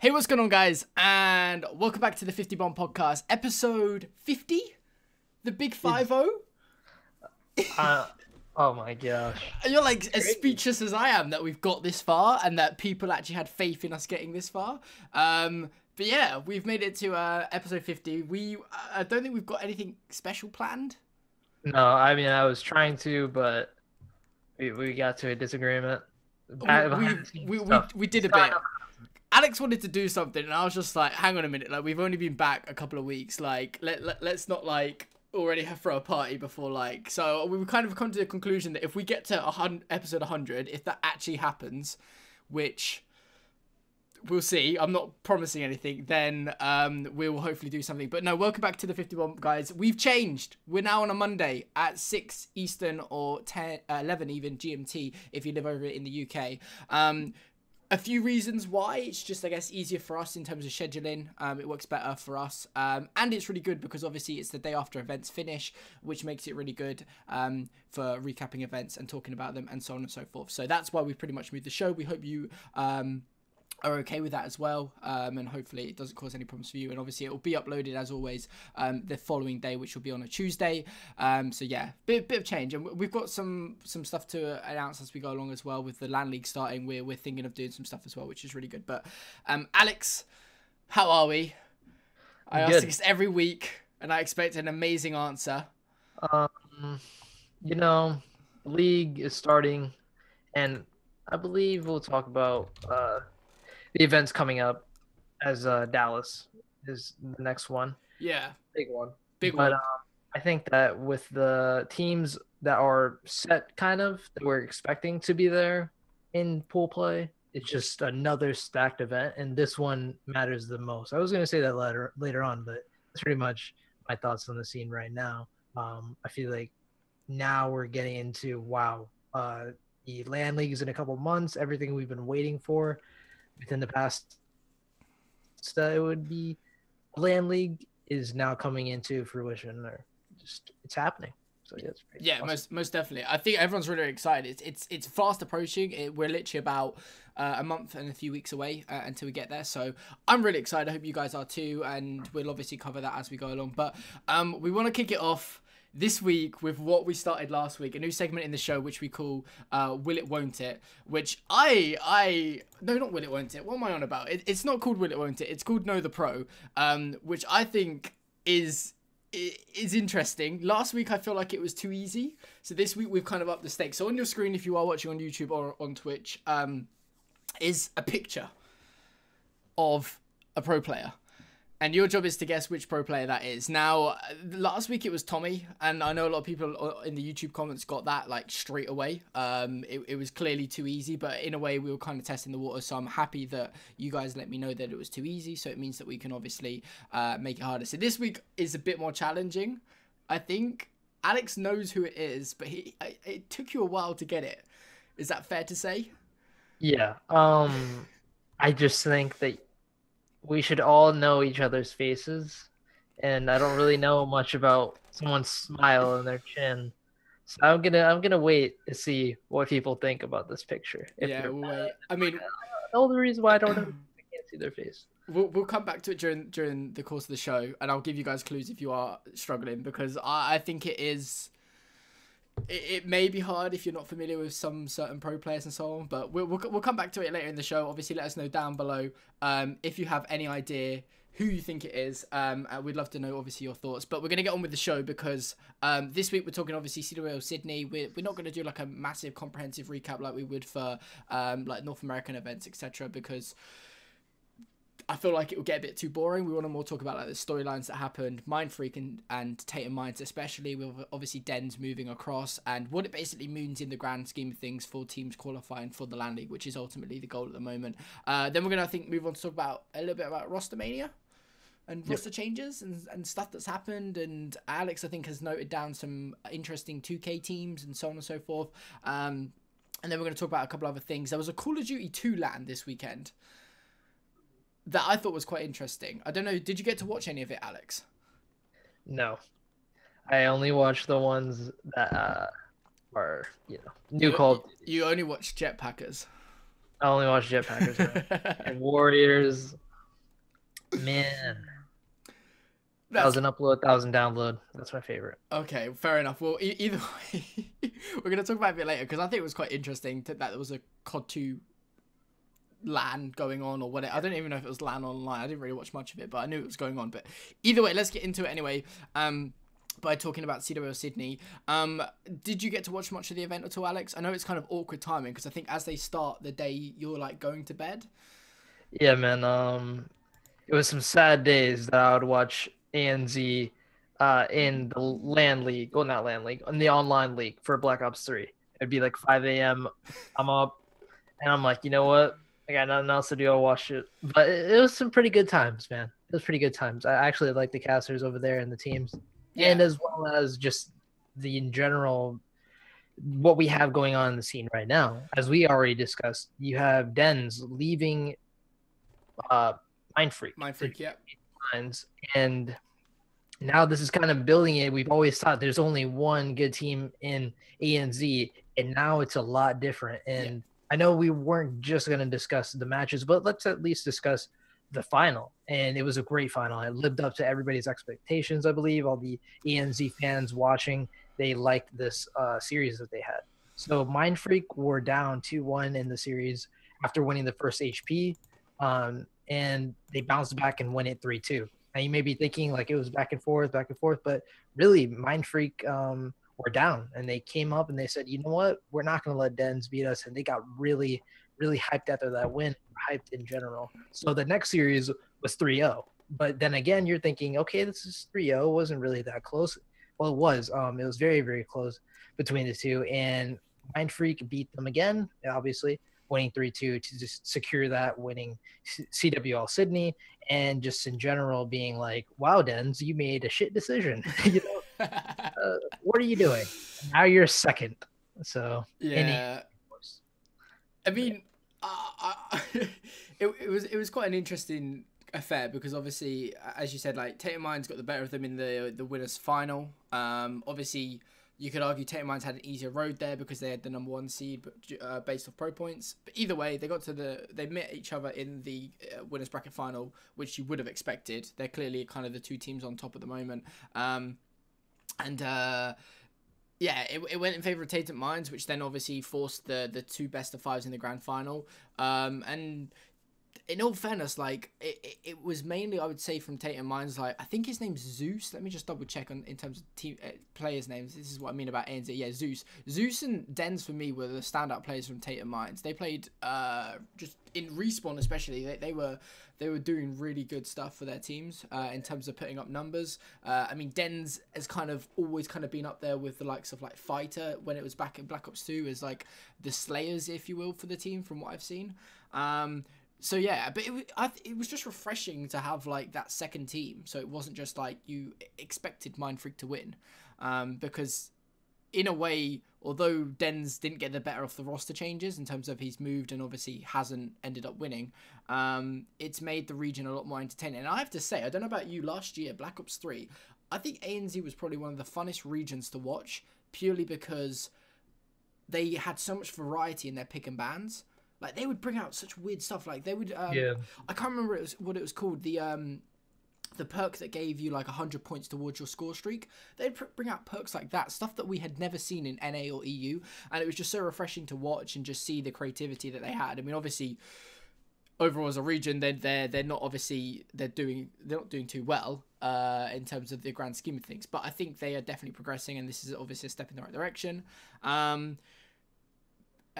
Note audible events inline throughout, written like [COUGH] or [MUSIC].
Hey, what's going on, guys? And welcome back to the 50 Bomb Podcast, episode 50? The Big 5 0? Uh, oh my gosh. [LAUGHS] You're like as speechless as I am that we've got this far and that people actually had faith in us getting this far. Um, but yeah, we've made it to uh, episode 50. We I don't think we've got anything special planned. No, I mean, I was trying to, but we, we got to a disagreement. We, [LAUGHS] we, we, we, we did a bit. Alex wanted to do something, and I was just like, "Hang on a minute! Like, we've only been back a couple of weeks. Like, let, let let's not like already have throw a party before like." So we've kind of come to the conclusion that if we get to a hun- episode 100, if that actually happens, which we'll see. I'm not promising anything. Then um, we will hopefully do something. But no, welcome back to the 51 guys. We've changed. We're now on a Monday at 6 Eastern or 10, uh, 11 even GMT if you live over in the UK. Um, a few reasons why. It's just i guess easier for us in terms of scheduling. Um, it works better for us. Um, and it's really good because obviously it's the day after events finish which makes it really good um, for recapping events and talking about them and so on and so forth. So that's why we've pretty much moved the show. We hope you um, are okay with that as well um, and hopefully it doesn't cause any problems for you. And obviously it will be uploaded as always um, the following day which will be on a tuesday. Um, so yeah bit, bit of change. And we've got some some stuff to announce as we go along as well with the LAN league starting. We're, we're thinking of doing some stuff as well which is really good. But um, alex how are we? I ask this every week and i expect an amazing answer. Um, you know, the league is starting, and I believe we'll talk about uh, the events coming up as uh, Dallas is the next one. yeah Big one. big but one um, I think that with the teams that are set, kind of that we're expecting to be there in pool play, it's just another stacked event, and this one matters the most. I was going to say that later later on, but that's pretty much my thoughts on the scene right now. Um, I feel like now we're getting into wow, uh, the LAN leagues in a couple months, everything we've been waiting for within the past that it would be LAN league is now coming into fruition or just it's happening so yeah Yeah, awesome. most most definitely. I think everyone's really excited. It's it's, it's fast approaching. It, we're literally about uh, a month and a few weeks away uh, until we get there. So I'm really excited. I hope you guys are too, and we'll obviously cover that as we go along. But um, we want to kick it off this week with what we started last week, a new segment in the show which we call uh, "Will It Won't It," which I I no not "Will It Won't It." What am I on about? It, it's not called "Will It Won't It." It's called "Know the Pro," um, which I think is is interesting. Last week I feel like it was too easy, so this week we've kind of upped the stakes. So on your screen, if you are watching on YouTube or on Twitch, um, is a picture of a pro player. And your job is to guess which pro player that is. Now, uh, last week it was Tommy, and I know a lot of people uh, in the YouTube comments got that like straight away. Um, it, it was clearly too easy, but in a way we were kind of testing the water. So I'm happy that you guys let me know that it was too easy. So it means that we can obviously uh, make it harder. So this week is a bit more challenging. I think Alex knows who it is, but he I, it took you a while to get it. Is that fair to say? yeah um i just think that we should all know each other's faces and i don't really know much about someone's smile and their chin so i'm gonna i'm gonna wait to see what people think about this picture if yeah, we'll wait. I mean, all the only reason why i don't know i can't see their face We'll, we'll come back to it during during the course of the show, and I'll give you guys clues if you are struggling because I, I think it is. It, may be hard if you're not familiar with some certain pro players and so on, but we'll, we'll we'll come back to it later in the show. Obviously, let us know down below um, if you have any idea who you think it is. Um, and we'd love to know obviously your thoughts. But we're gonna get on with the show because um, this week we're talking obviously CWL Sydney. We're, we're not gonna do like a massive comprehensive recap like we would for um, like North American events etc. Because I feel like it will get a bit too boring. We want to more talk about like the storylines that happened, Mind Freak and, and Tainted Minds, especially with obviously Dens moving across and what it basically means in the grand scheme of things for teams qualifying for the LAN League, which is ultimately the goal at the moment. Uh, then we're gonna I think move on to talk about a little bit about roster mania and Yep. roster changes and, and stuff that's happened. And Alex I think has noted down some interesting 2K teams and so on and so forth. Um, and then we're going to talk about a couple other things. There was a Call of Duty 2 LAN this weekend that I thought was quite interesting. I don't know. Did you get to watch any of it, Alex? No, I only watch the ones that uh, are you know new You- called. You only watched Jetpackers. I only watch Jetpackers [LAUGHS] and Warriors. Man, That's- thousand upload, thousand download. That's my favorite. Okay, fair enough. Well, e- either [LAUGHS] way, we're gonna talk about it a bit later because I think it was quite interesting to, that there was a COD two LAN going on or whatever. I don't even know if it was LAN online. I didn't really watch much of it, but I knew it was going on. But either way, let's get into it anyway. Um, by talking about CWL Sydney, um, did you get to watch much of the event at all, Alex? I know it's kind of awkward timing because I think as they start the day, you're like going to bed. Yeah, man. Um, it was some sad days that I would watch ANZ uh, in the LAN league, well, not LAN league, in the online league for Black Ops 3. It'd be like 5 a.m. I'm up, and I'm like, you know what? I got nothing else to do. I'll watch it. But it, it was some pretty good times, man. It was pretty good times. I actually like the casters over there and the teams, and as well as just the in general what we have going on in the scene right now. As we already discussed, you have Dens leaving uh Mind Freak. Mind Freak, yeah. Minds, and now this is kind of building it. We've always thought there's only one good team in ANZ, and now it's a lot different. And I know we weren't just going to discuss the matches, but let's at least discuss the final. And it was a great final. It lived up to everybody's expectations, I believe. All the ANZ fans watching, they liked this uh, series that they had. So Mind Freak were down 2 1 in the series after winning the first HP. Um, and they bounced back and won it 3 2. Now you may be thinking like it was back and forth, back and forth, but really, Mind Freak um, were down and they came up and they said, you know what, we're not going to let Dens beat us. And they got really, really hyped after that win, hyped in general. So the next series was 3 0. But then again, you're thinking, okay, this is 3 0. It wasn't really that close. Well, it was. Um, it was very, very close between the two. And Mind Freak beat them again, obviously, winning 3 2 to just secure that, winning CWL Sydney, and just in general being like, wow, Dens, you made a shit decision. [LAUGHS] you know, uh, what are you doing? Now you're second. So, yeah. I mean, uh, I, [LAUGHS] it, it was it was quite an interesting affair because obviously, as you said, like Tainted Minds got the better of them in the the winners final. Um, obviously, you could argue Tainted Minds had an easier road there because they had the number one seed, but uh, based off pro points. But either way, they got to the they met each other in the uh, winners bracket final, which you would have expected. They're clearly kind of the two teams on top at the moment. Um, and uh, yeah, it, it went in favor of Tainted Minds, which then obviously forced the the two best of fives in the grand final. Um, and in all fairness, like it, it, it was mainly I would say from Tainted Minds. Like I think his name's Zeus. Let me just double check on in terms of team uh, players' names. This is what I mean about ANZ. Yeah, Zeus. Zeus and Dens for me were the standout players from Tainted Minds. They played uh just in respawn especially. They, they were they were doing really good stuff for their teams uh, in terms of putting up numbers. Uh, I mean, Dens has kind of always kind of been up there with the likes of like Fighta when it was back in Black Ops 2 as like the Slayers, if you will, for the team from what I've seen. Um, so yeah, but it, I, it was just refreshing to have like that second team. So it wasn't just like you expected Mind Freak to win, um, because in a way, although Dens didn't get the better of the roster changes in terms of he's moved and obviously hasn't ended up winning, um, it's made the region a lot more entertaining. And I have to say, I don't know about you, last year Black Ops Three, I think ANZ was probably one of the funnest regions to watch purely because they had so much variety in their pick and bans. Like they would bring out such weird stuff. Like they would. Um, yeah, I can't remember it was, what it was called. The um, the perk that gave you like hundred points towards your score streak. They'd pr- bring out perks like that, stuff that we had never seen in NA or EU, and it was just so refreshing to watch and just see the creativity that they had. I mean, obviously, overall as a region, they're they're they're not obviously they're doing they're not doing too well uh, in terms of the grand scheme of things, but I think they are definitely progressing, and this is obviously a step in the right direction. Um,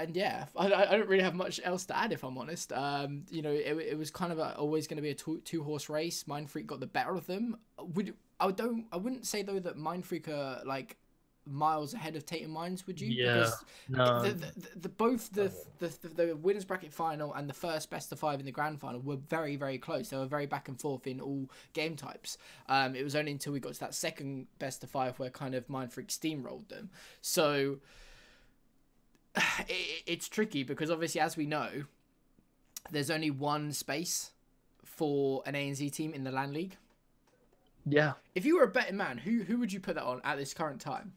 and yeah, I, I don't really have much else to add if I'm honest. Um, you know, it, it was kind of a, always going to be a two, two horse race. Mind Freak got the better of them. Would I don't I wouldn't say though that Mind Freak are like miles ahead of Tainted Minds. Would you? Yeah, Because no, the, the, the, both the, the the the winners bracket final and the first best of five in the grand final were very very close. They were very back and forth in all game types. Um, it was only until we got to that second best of five where kind of Mind Freak steamrolled them. So [SIGHS] it, it's tricky because obviously, as we know, there's only one space for an ANZ team in the LAN League. yeah. If you were a betting man, who who would you put that on at this current time?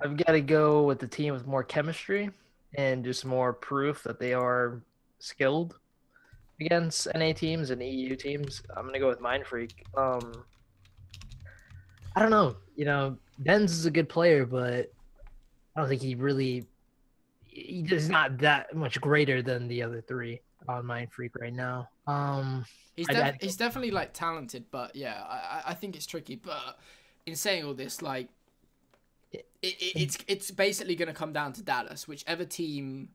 I've got to go with the team with more chemistry and just more proof that they are skilled. against NA teams and EU teams. I'm gonna go with Mind Freak. Um, I don't know. You know, Benz is a good player, but I don't think he really. He's not that much greater than the other three on Mind Freak right now. Um, he's I- def- I- he's definitely like talented, but yeah, I I- I think it's tricky. But in saying all this, like, it, it, it's it's basically going to come down to Dallas. Whichever team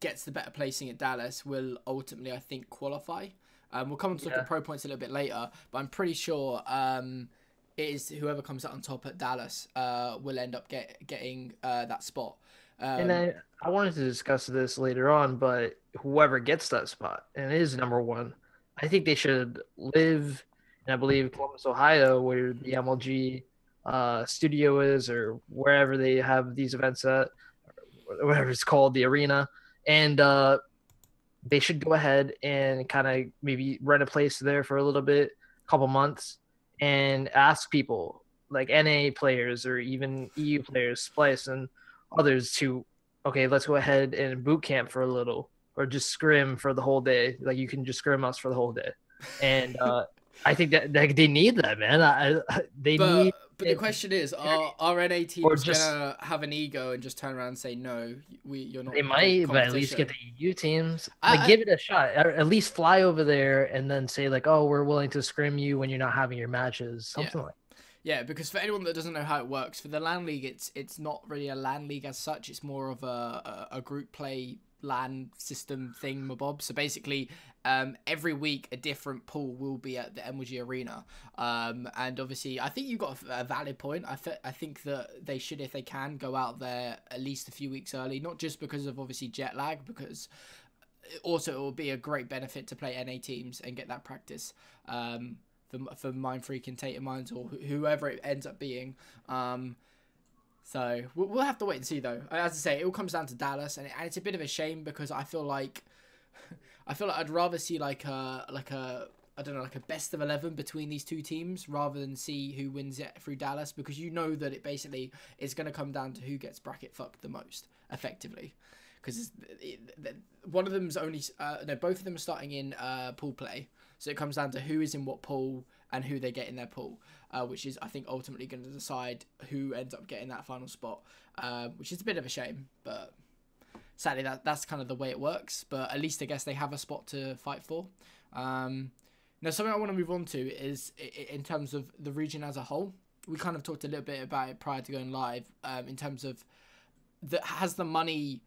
gets the better placing at Dallas will ultimately, I think, qualify. Um, we'll come on to look Yeah. at pro points a little bit later, but I'm pretty sure um, it is whoever comes out on top at Dallas uh, will end up get, getting uh, that spot. Um, and I, I wanted to discuss this later on, but whoever gets that spot and is number one, I think they should live in, I believe, Columbus, Ohio, where the MLG uh, studio is, or wherever they have these events at, or whatever it's called, the arena. And uh, they should go ahead and kind of maybe rent a place there for a little bit, a couple months, and ask people like NA players or even EU players, Splyce and others to, okay, let's go ahead and boot camp for a little, or just scrim for the whole day. Like you can just scrim us for the whole day, and uh, [LAUGHS] I think that, that they need that, man. I, I- they but need. but the question is, are are NA teams just- gonna have an ego and just turn around and say no? We you're not. They might, but at least get the EU teams. I- Like, give it a shot. Or at least fly over there and then say like, "Oh, we're willing to scrim you when you're not having your matches." Yeah. Something like. Yeah, because for anyone that doesn't know how it works, for the LAN league, it's it's not really a LAN league as such. It's more of a a, a group play LAN system thing, mabob. So basically, um, every week a different pool will be at the MLG Arena. Um, and obviously, I think you've got a, a valid point. I, th- I think that they should, if they can, go out there at least a few weeks early. Not just because of obviously jet lag, because also it will be a great benefit to play NA teams and get that practice. Um, for, for Mind Freak and Tainted Minds or whoever it ends up being. Um, so we'll, we'll have to wait and see though. As I say, it all comes down to Dallas, and, it, and it's a bit of a shame because I feel like [LAUGHS] I feel like I'd rather see like a like a I don't know like a best of eleven between these two teams rather than see who wins it through Dallas because you know that it basically is going to come down to who gets bracket fucked the most effectively. Because one of them's only uh, no, both of them are starting in uh, pool play, so it comes down to who is in what pool and who they get in their pool, uh, which is I think ultimately going to decide who ends up getting that final spot, uh, which is a bit of a shame, but sadly that that's kind of the way it works. But at least I guess they have a spot to fight for. Um, now something I want to move on to is in terms of the region as a whole. We kind of talked a little bit about it prior to going live. Um, in terms of that has the money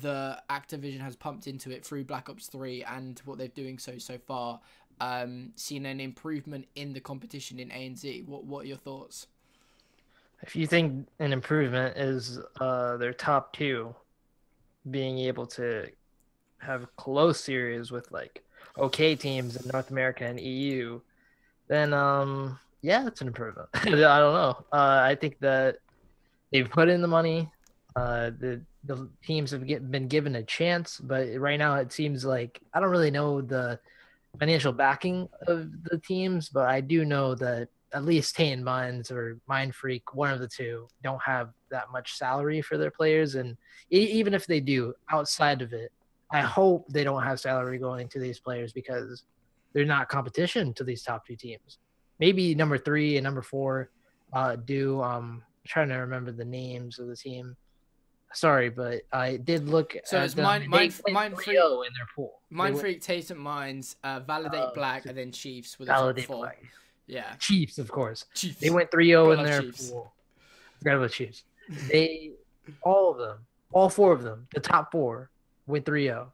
the Activision has pumped into it through Black Ops 3 and what they're doing so so far, um, seen an improvement in the competition in ANZ. What what are your thoughts? If you think an improvement is uh, their top two being able to have close series with like okay teams in North America and EU, then um yeah, it's an improvement. [LAUGHS] I don't know. Uh, I think that they've put in the money. Uh, the the teams have get, been given a chance, but right now it seems like I don't really know the financial backing of the teams, but I do know that at least Tainted Minds or Mind Freak, one of the two, don't have that much salary for their players. And even if they do, outside of it, I hope they don't have salary going to these players because they're not competition to these top two teams. Maybe number three and number four uh, do. Um, I'm trying to remember the names of the team. Sorry, but I did look. So at it's them. Mind- Mind- Mind Freak- in their pool. Mind Freak, Tainted Minds, uh, Validate Uh, Black, and then Chiefs with a Validate four. play. Yeah, Chiefs, of course. Chiefs. They went 3-0 in their Chiefs. pool. Forgot about Chiefs. [LAUGHS] They, all of them, all four of them, the top four went 3-0.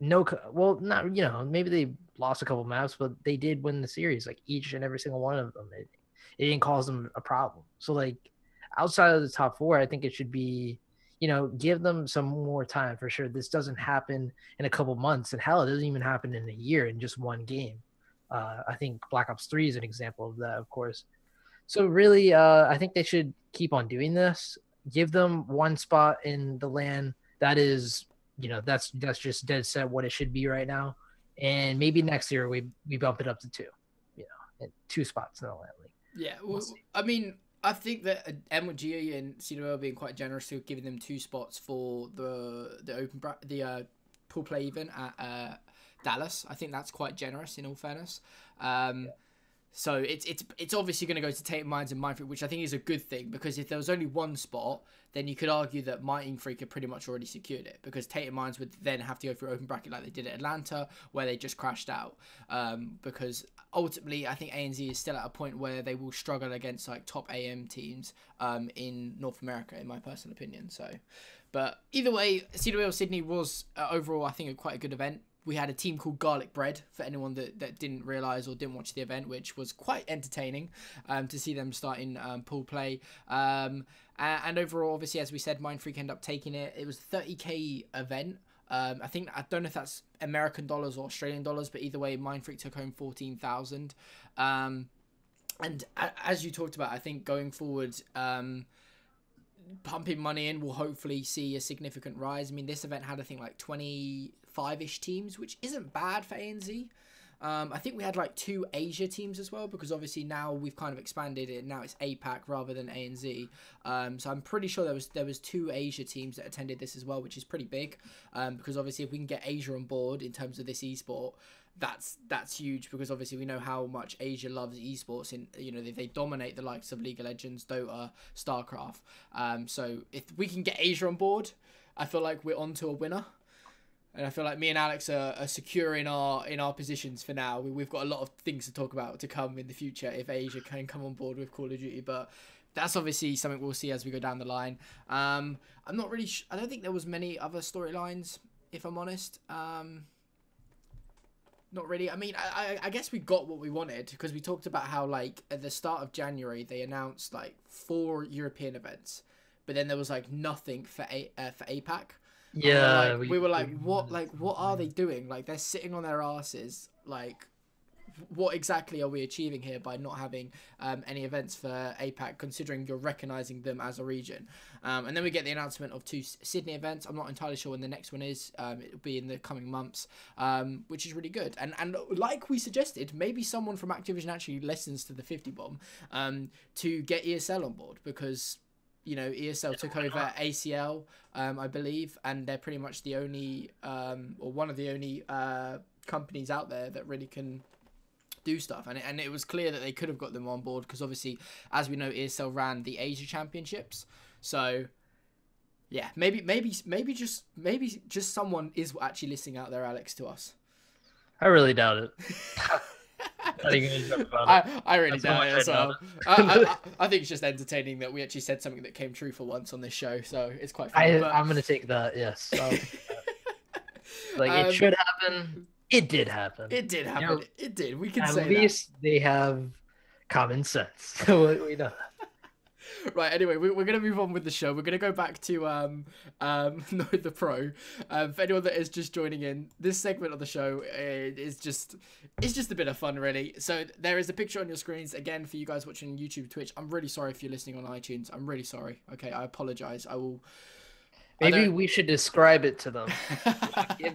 No, well, not you know, maybe they lost a couple maps, but they did win the series. Like each and every single one of them, it, it didn't cause them a problem. So like, outside of the top four, I think it should be, you know, give them some more time for sure. This doesn't happen in a couple months, and hell, it doesn't even happen in a year in just one game. Uh, I think Black Ops 3 is an example of that, of course. So really, uh, I think they should keep on doing this. Give them one spot in the LAN that is, you know, that's that's just dead set what it should be right now. And maybe next year we we bump it up to two, you know, two spots in the LAN league. Yeah, We'll well. I mean, I think that uh, MLG and CWL being quite generous to giving them two spots for the the open bra- the uh, pool play even at uh, Dallas. I think that's quite generous in all fairness. Um, so it's it's it's obviously going to go to Tainted Minds and Mind which I think is a good thing because if there was only one spot, then you could argue that Mind Freak had pretty much already secured it because Tainted Minds would then have to go through open bracket like they did at Atlanta, where they just crashed out. Um, because ultimately, I think ANZ is still at a point where they will struggle against like top AM teams um, in North America, in my personal opinion. So, but either way, CWL Sydney was uh, overall, I think, a quite a good event we had a team called Garlic Bread for anyone that, that didn't realize or didn't watch the event, which was quite entertaining um, to see them starting um, pool play. Um, and, and, overall, obviously, as we said, Mindfreak ended up taking it. It was a 30k event. Um, I think I don't know if that's American dollars or Australian dollars, but either way, Mindfreak took home 14,000. Um, and as you talked about, I think going forward, um, pumping money in will hopefully see a significant rise. I mean, this event had I think like 25-ish teams, which isn't bad for ANZ. Um, I think we had like two Asia teams as well because obviously now we've kind of expanded it. Now it's APAC rather than ANZ. Um, so I'm pretty sure there was there was two Asia teams that attended this as well, which is pretty big. Um, because obviously if we can get Asia on board in terms of this esport, that's that's huge because obviously we know how much Asia loves esports. In you know they, they dominate the likes of League of Legends, Dota, Starcraft. Um, so if we can get Asia on board, I feel like we're onto a winner. And I feel like me and Alex are, are secure in our in our positions for now. We, we've got a lot of things to talk about to come in the future if Asia can come on board with Call of Duty. But that's obviously something we'll see as we go down the line. Um, I'm not really. I don't think there was many other storylines, if I'm honest. Um, not really. I mean, I, I guess we got what we wanted because we talked about how like at the start of January they announced like four European events, but then there was like nothing for a uh, for APAC. Yeah, we, like, we, we were like, what like what are they doing? Like they're sitting on their asses, like what exactly are we achieving here by not having um, any events for APAC, considering you're recognizing them as a region? Um, and then we get the announcement of two Sydney events. I'm not entirely sure when the next one is. Um, it'll be in the coming months, um, which is really good. And and like we suggested, maybe someone from Activision actually listens to the 50 bomb um, to get ESL on board because you know, ESL took over ACL, um, I believe, and they're pretty much the only, um, or one of the only uh, companies out there that really can do stuff. And it, and it was clear that they could have got them on board because obviously, as we know, ESL ran the Asia Championships. So yeah, maybe maybe maybe just maybe just someone is actually listening out there, Alex, to us. I really doubt it. [LAUGHS] [LAUGHS] I, I really doubt it as well. I, I, [LAUGHS] I, think it's just entertaining that we actually said something that came true for once on this show, so it's quite funny. I, but... I'm gonna take that. Yes. [LAUGHS] like um, it should happen. It did happen. It did happen. You know, it did. We can at say At least that. they have common sense. So we know. [LAUGHS] right. Anyway, we, are gonna move on with the show. We're gonna go back to um um [LAUGHS] no the pro. Um, for anyone that is just joining in, this segment of the show is just it's just a bit of fun, really. So there is a picture on your screens again for you guys watching YouTube, Twitch. I'm really sorry if you're listening on iTunes. I'm really sorry. Okay, I apologize. I will. Maybe we should describe it to them. [LAUGHS] give,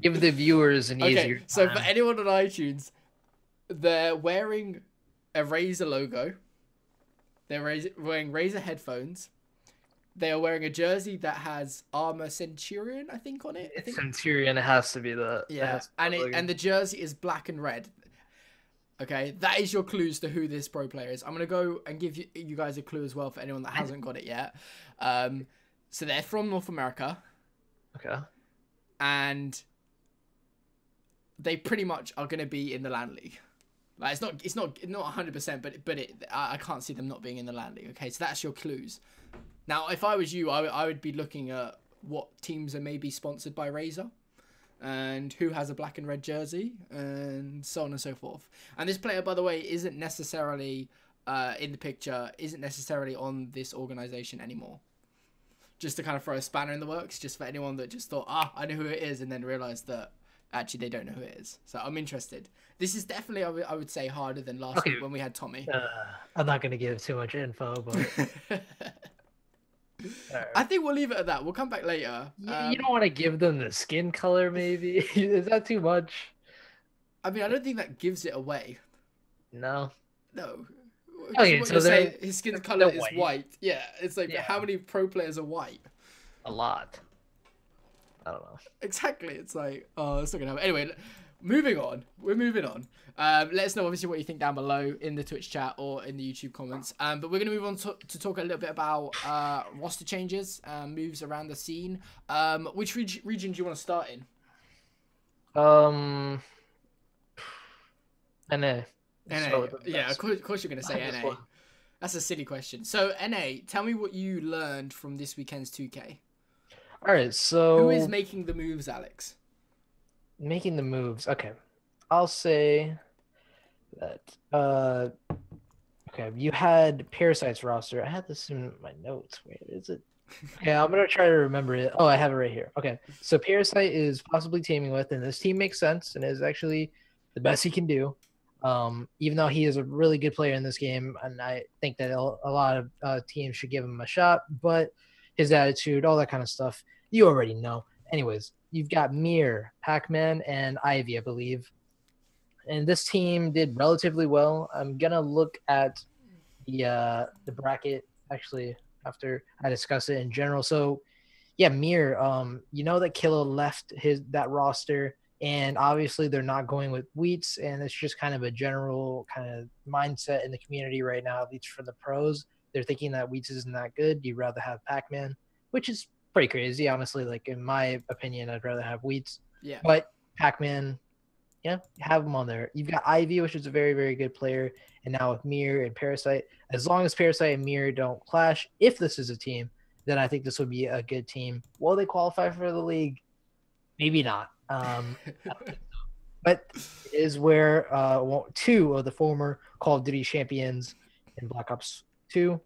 Give the viewers an okay, easier. Time. So for anyone on iTunes, they're wearing a Razer logo. They're wearing Razer headphones. They are wearing a jersey that has Armor Centurion, I think, on it. I think. Centurion. It has to be the yeah, and it, and the jersey is black and red. Okay, that is your clues to who this pro player is. I'm gonna go and give you, you guys a clue as well for anyone that hasn't got it yet. Um, so they're from North America. Okay. And they pretty much are going to be in the LAN league. Like it's not it's not not 100%, but but it I, I can't see them not being in the landing. Okay, so that's your clues. Now, if I was you, I, I would be looking at what teams are maybe sponsored by Razer and who has a black and red jersey and so on and so forth. And this player, by the way, isn't necessarily uh, in the picture, isn't necessarily on this organization anymore. Just to kind of throw a spanner in the works, just for anyone that just thought, ah, I know who it is, and then realized that actually they don't know who it is. So I'm interested. This is definitely, I, w- I would say, harder than last okay. week when we had Tommy. Uh, I'm not going to give too much info, but. [LAUGHS] I think we'll leave it at that. We'll come back later. You, um, you don't want to give them the skin color, maybe? [LAUGHS] is that too much? I mean, I don't think that gives it away. No. No. Okay, so say his skin color is white. white. Yeah, it's like yeah. how many pro players are white? A lot. I don't know. Exactly. It's like, oh, it's not gonna happen. Anyway, moving on. We're moving on. Um, let us know obviously what you think down below in the Twitch chat or in the YouTube comments. Um, but we're gonna move on to, to talk a little bit about uh, roster changes, um, moves around the scene. Um, which reg- region do you want to start in? Um, NA. NA. Yeah, of course, of course you're gonna say [LAUGHS] NA. That's a silly question. So NA, tell me what you learned from this weekend's 2K. All right, so Who is making the moves, Alex? making the moves. Okay, I'll say that. Uh, okay, you had Parasite's roster. I had this in my notes. Where is it? Okay, I'm gonna try to remember it. Oh, I have it right here. Okay, so Parasite is possibly teaming with, and this team makes sense and is actually the best he can do. Um, even though he is a really good player in this game, and I think that a a lot of uh, teams should give him a shot, but his attitude, all that kind of stuff, you already know. Anyways, you've got Mir, Pac-Man, and Ivy, I believe. And this team did relatively well. I'm gonna look at the uh, the bracket actually after I discuss it in general. So, yeah, Mir, um, you know that Killa left his that roster, and obviously they're not going with Wheats, and it's just kind of a general kind of mindset in the community right now, at least for the pros. They're thinking that Weeds isn't that good. You'd rather have Pac-Man, which is pretty crazy, honestly. Like in my opinion, I'd rather have Weeds. Yeah. but Pac-Man, yeah, have him on there. You've got Ivy, which is a very, very good player, and now with Mir and Parasite. As long as Parasite and Mir don't clash, if this is a team, then I think this would be a good team. Will they qualify for the league? Maybe not. Um, [LAUGHS] but is where uh, two of the former Call of Duty champions in Black Ops 2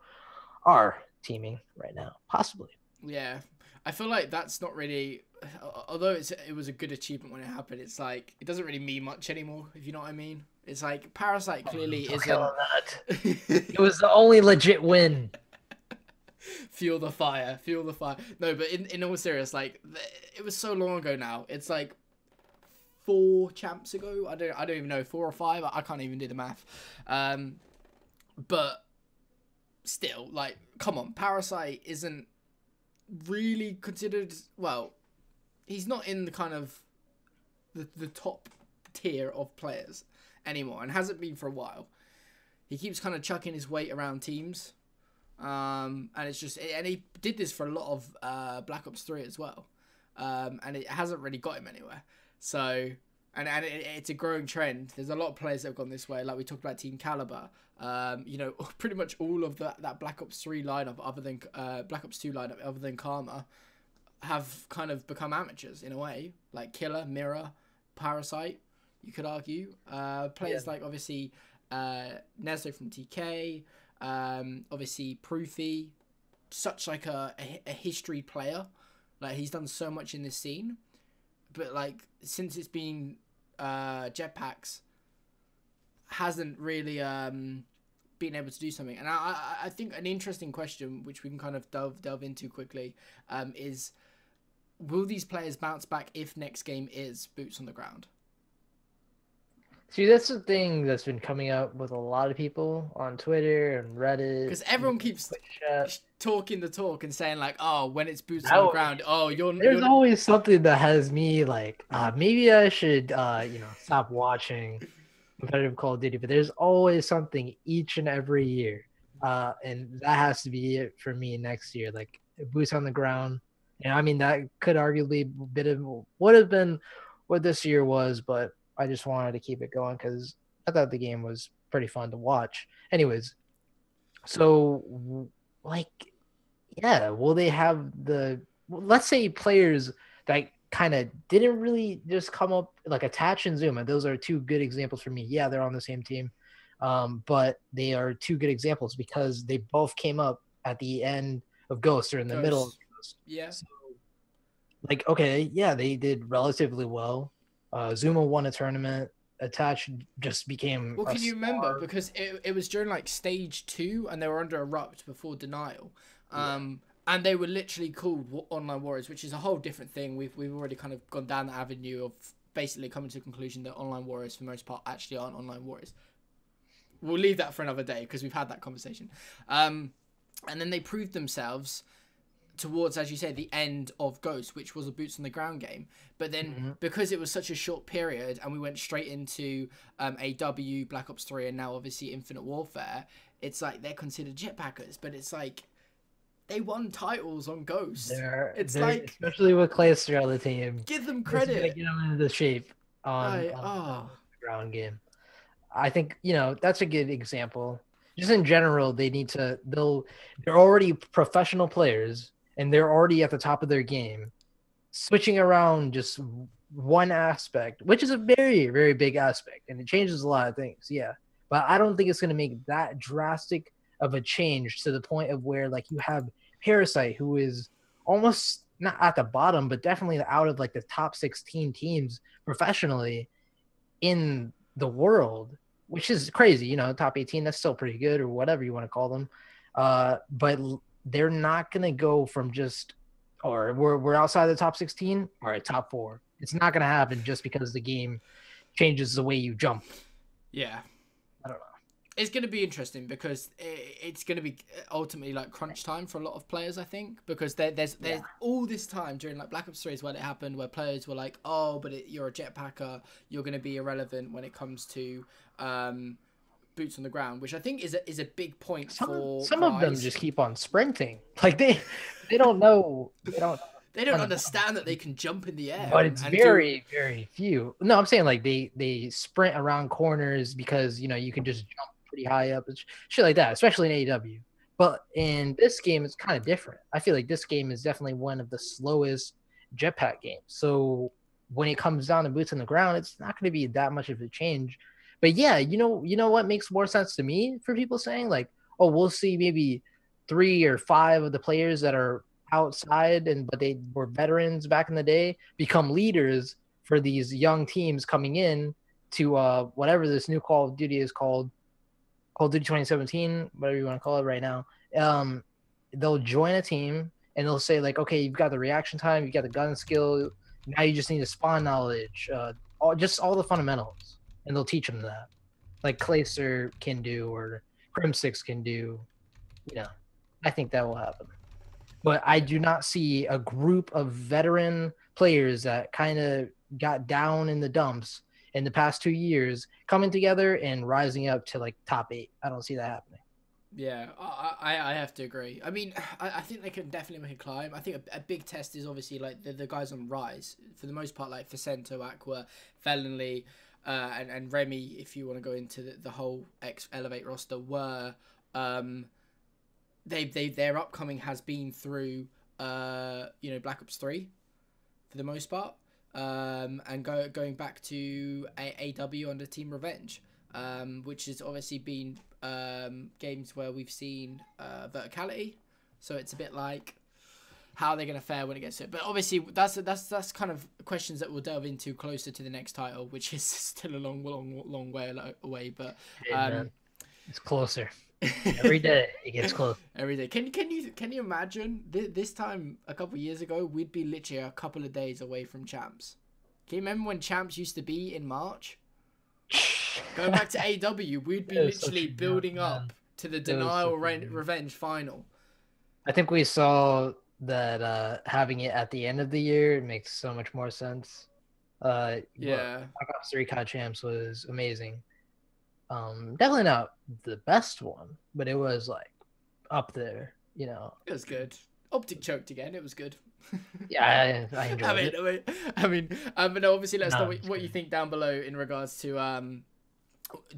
are teaming right now, possibly. Yeah, I feel like that's not really. Although it's it was a good achievement when it happened, it's like it doesn't really mean much anymore. If you know what I mean. It's like Parasite clearly Don't isn't. that. [LAUGHS] It was the only legit win. fuel the fire, fuel the fire. No, but in in all serious, like it was so long ago now. It's like four champs ago. I don't I don't even know four or five. I, I can't even do the math. Um, but still, like, come on, Parasite isn't really considered. Well, he's not in the kind of the the top tier of players anymore, and hasn't been for a while. He keeps kind of chucking his weight around teams. Um, and it's just, and he did this for a lot of uh, Black Ops 3 as well. Um, and it hasn't really got him anywhere. So, and, and it, it's a growing trend. There's a lot of players that have gone this way. Like we talked about Team Kaliber. Um, you know, [LAUGHS] pretty much all of that, that Black Ops 3 lineup, other than uh, Black Ops 2 lineup, other than Karma, have kind of become amateurs in a way. Like Killa, Mirror, Parasite, you could argue. Uh, players like obviously uh, Neslo from TK, um, obviously Proofy, such like a, a, a history player. Like he's done so much in this scene, but like since it's been uh, jetpacks, hasn't really um, been able to do something. And I, I, think an interesting question, which we can kind of delve delve into quickly, um, is will these players bounce back if next game is boots on the ground? See, that's the thing that's been coming up with a lot of people on Twitter and Reddit. Because everyone keeps talking the talk and saying like, oh, when it's boots on the ground, oh, you're, There's you're always something that has me like, uh, maybe I should, uh, you know, stop watching competitive Call of Duty. But there's always something each and every year, uh, and that has to be it for me next year. Like boots on the ground. And I mean, that could arguably bit of would have been what this year was, but I just wanted to keep it going because I thought the game was pretty fun to watch. Anyways, so like, yeah, will they have the? Let's say players that kind of didn't really just come up like attach and zoom, and those are two good examples for me. Yeah, they're on the same team, um, but they are two good examples because they both came up at the end of Ghost or in the middle. Of Ghost. Ghost. yeah. So, like, okay, yeah, they did relatively well. Uh, Zoomaa won a tournament. Attach just became. Well, can you remember because it, it was during like stage two and they were under erupt before denial, um, and they were literally called online warriors, which is a whole different thing. We've we've already kind of gone down the avenue of basically coming to the conclusion that online warriors, for the most part, actually aren't online warriors. We'll leave that for another day because we've had that conversation. Um, and then they proved themselves towards, as you said, the end of Ghost, which was a boots on the ground game. But then Mm-hmm. because it was such a short period, and we went straight into um, AW, Black Ops Three, and now obviously Infinite Warfare, it's like they're considered jetpackers, but it's like they won titles on Ghost. They're, It's they're- like- especially with Clayster on the team. Give them credit. get them into the shape on, I, on oh, the ground game. I think you know that's a good example. Just in general, they need to. They'll. They're already professional players, and they're already at the top of their game. Switching around just one aspect, which is a very, very big aspect, and it changes a lot of things. Yeah, but I don't think it's going to make that drastic of a change to the point of where like you have Parasite, who is almost not at the bottom, but definitely out of like the top 16 teams professionally in the world, which is crazy. You know, top 18, that's still pretty good, or whatever you want to call them. Uh, but they're not going to go from just, or we're, we're outside the top 16, all right, top four. It's not going to happen just because the game changes the way you jump. yeah. I don't know. It's going to be interesting because it's going to be ultimately like crunch time for a lot of players, I think, because there, there's there's Yeah. all this time during like Black Ops 3 is when it happened, where players were like, "Oh, but it, you're a jetpacker, you're going to be irrelevant when it comes to um, boots on the ground," which I think is a, is a big point Some, for some of them just keep on sprinting. [LAUGHS] Like they, they don't know. They don't [LAUGHS] they don't understand that they can jump in the air, but it's and do- very very few. No i'm saying like they they sprint around corners because you know you can just jump pretty high up and shit like that especially in aw but in this game it's kind of different. I feel like this game is definitely one of the slowest jetpack games. So when it comes down to boots on the ground it's not going to be that much of a change but yeah you know you know what makes more sense to me for people saying like oh we'll see maybe three or five of the players that are outside and but they were veterans back in the day become leaders for these young teams coming in to uh whatever this new Call of Duty is called Call of Duty 2017 whatever you want to call it right now um they'll join a team and they'll say like okay you've got the reaction time you've got the gun skill now you just need the spawn knowledge uh all just all the fundamentals and they'll teach them that like Clayster can do or Crimsix can do you know I think that will happen but I do not see a group of veteran players that kind of got down in the dumps in the past two years coming together and rising up to like top eight. I don't see that happening. Yeah, I, I I have to agree. I mean, [SIGHS] I, I think they can definitely make a climb. I think a, a big test is obviously like the, the guys on Rise. For the most part, like Facento, Aqua, Felonly, uh, and, and Remy, if you want to go into the, the whole X Elevate roster, were um, they they their upcoming has been through uh, you know Black Ops Three, for the most part, um, and go going back to AW under Team Revenge, um, which has obviously been um, games where we've seen uh, verticality. So it's a bit like how they're going to fare when it gets to it. But obviously, that's that's that's kind of questions that we'll delve into closer to the next title, which is [LAUGHS] still a long, long, long way away. But Um, man, it's closer [LAUGHS] every day. It gets closer. Every day. Can can you can you imagine Th- this time a couple years ago we'd be literally a couple of days away from champs. Can you remember when champs used to be in March? [LAUGHS] Going back to AW, we'd be It was such literally building man. up to the denial re- revenge final. I think we saw that uh having it at the end of the year makes so much more sense. Uh, Yeah. Black Ops 3 COD Champs was amazing. Um, definitely not the best one, but it was like up there, you know. It was good. Optic choked again. It was good. [LAUGHS] Yeah, I, I enjoyed I mean, it. I mean, I mean, um, but no, obviously, let us No, know what, what you think down below in regards to. Um,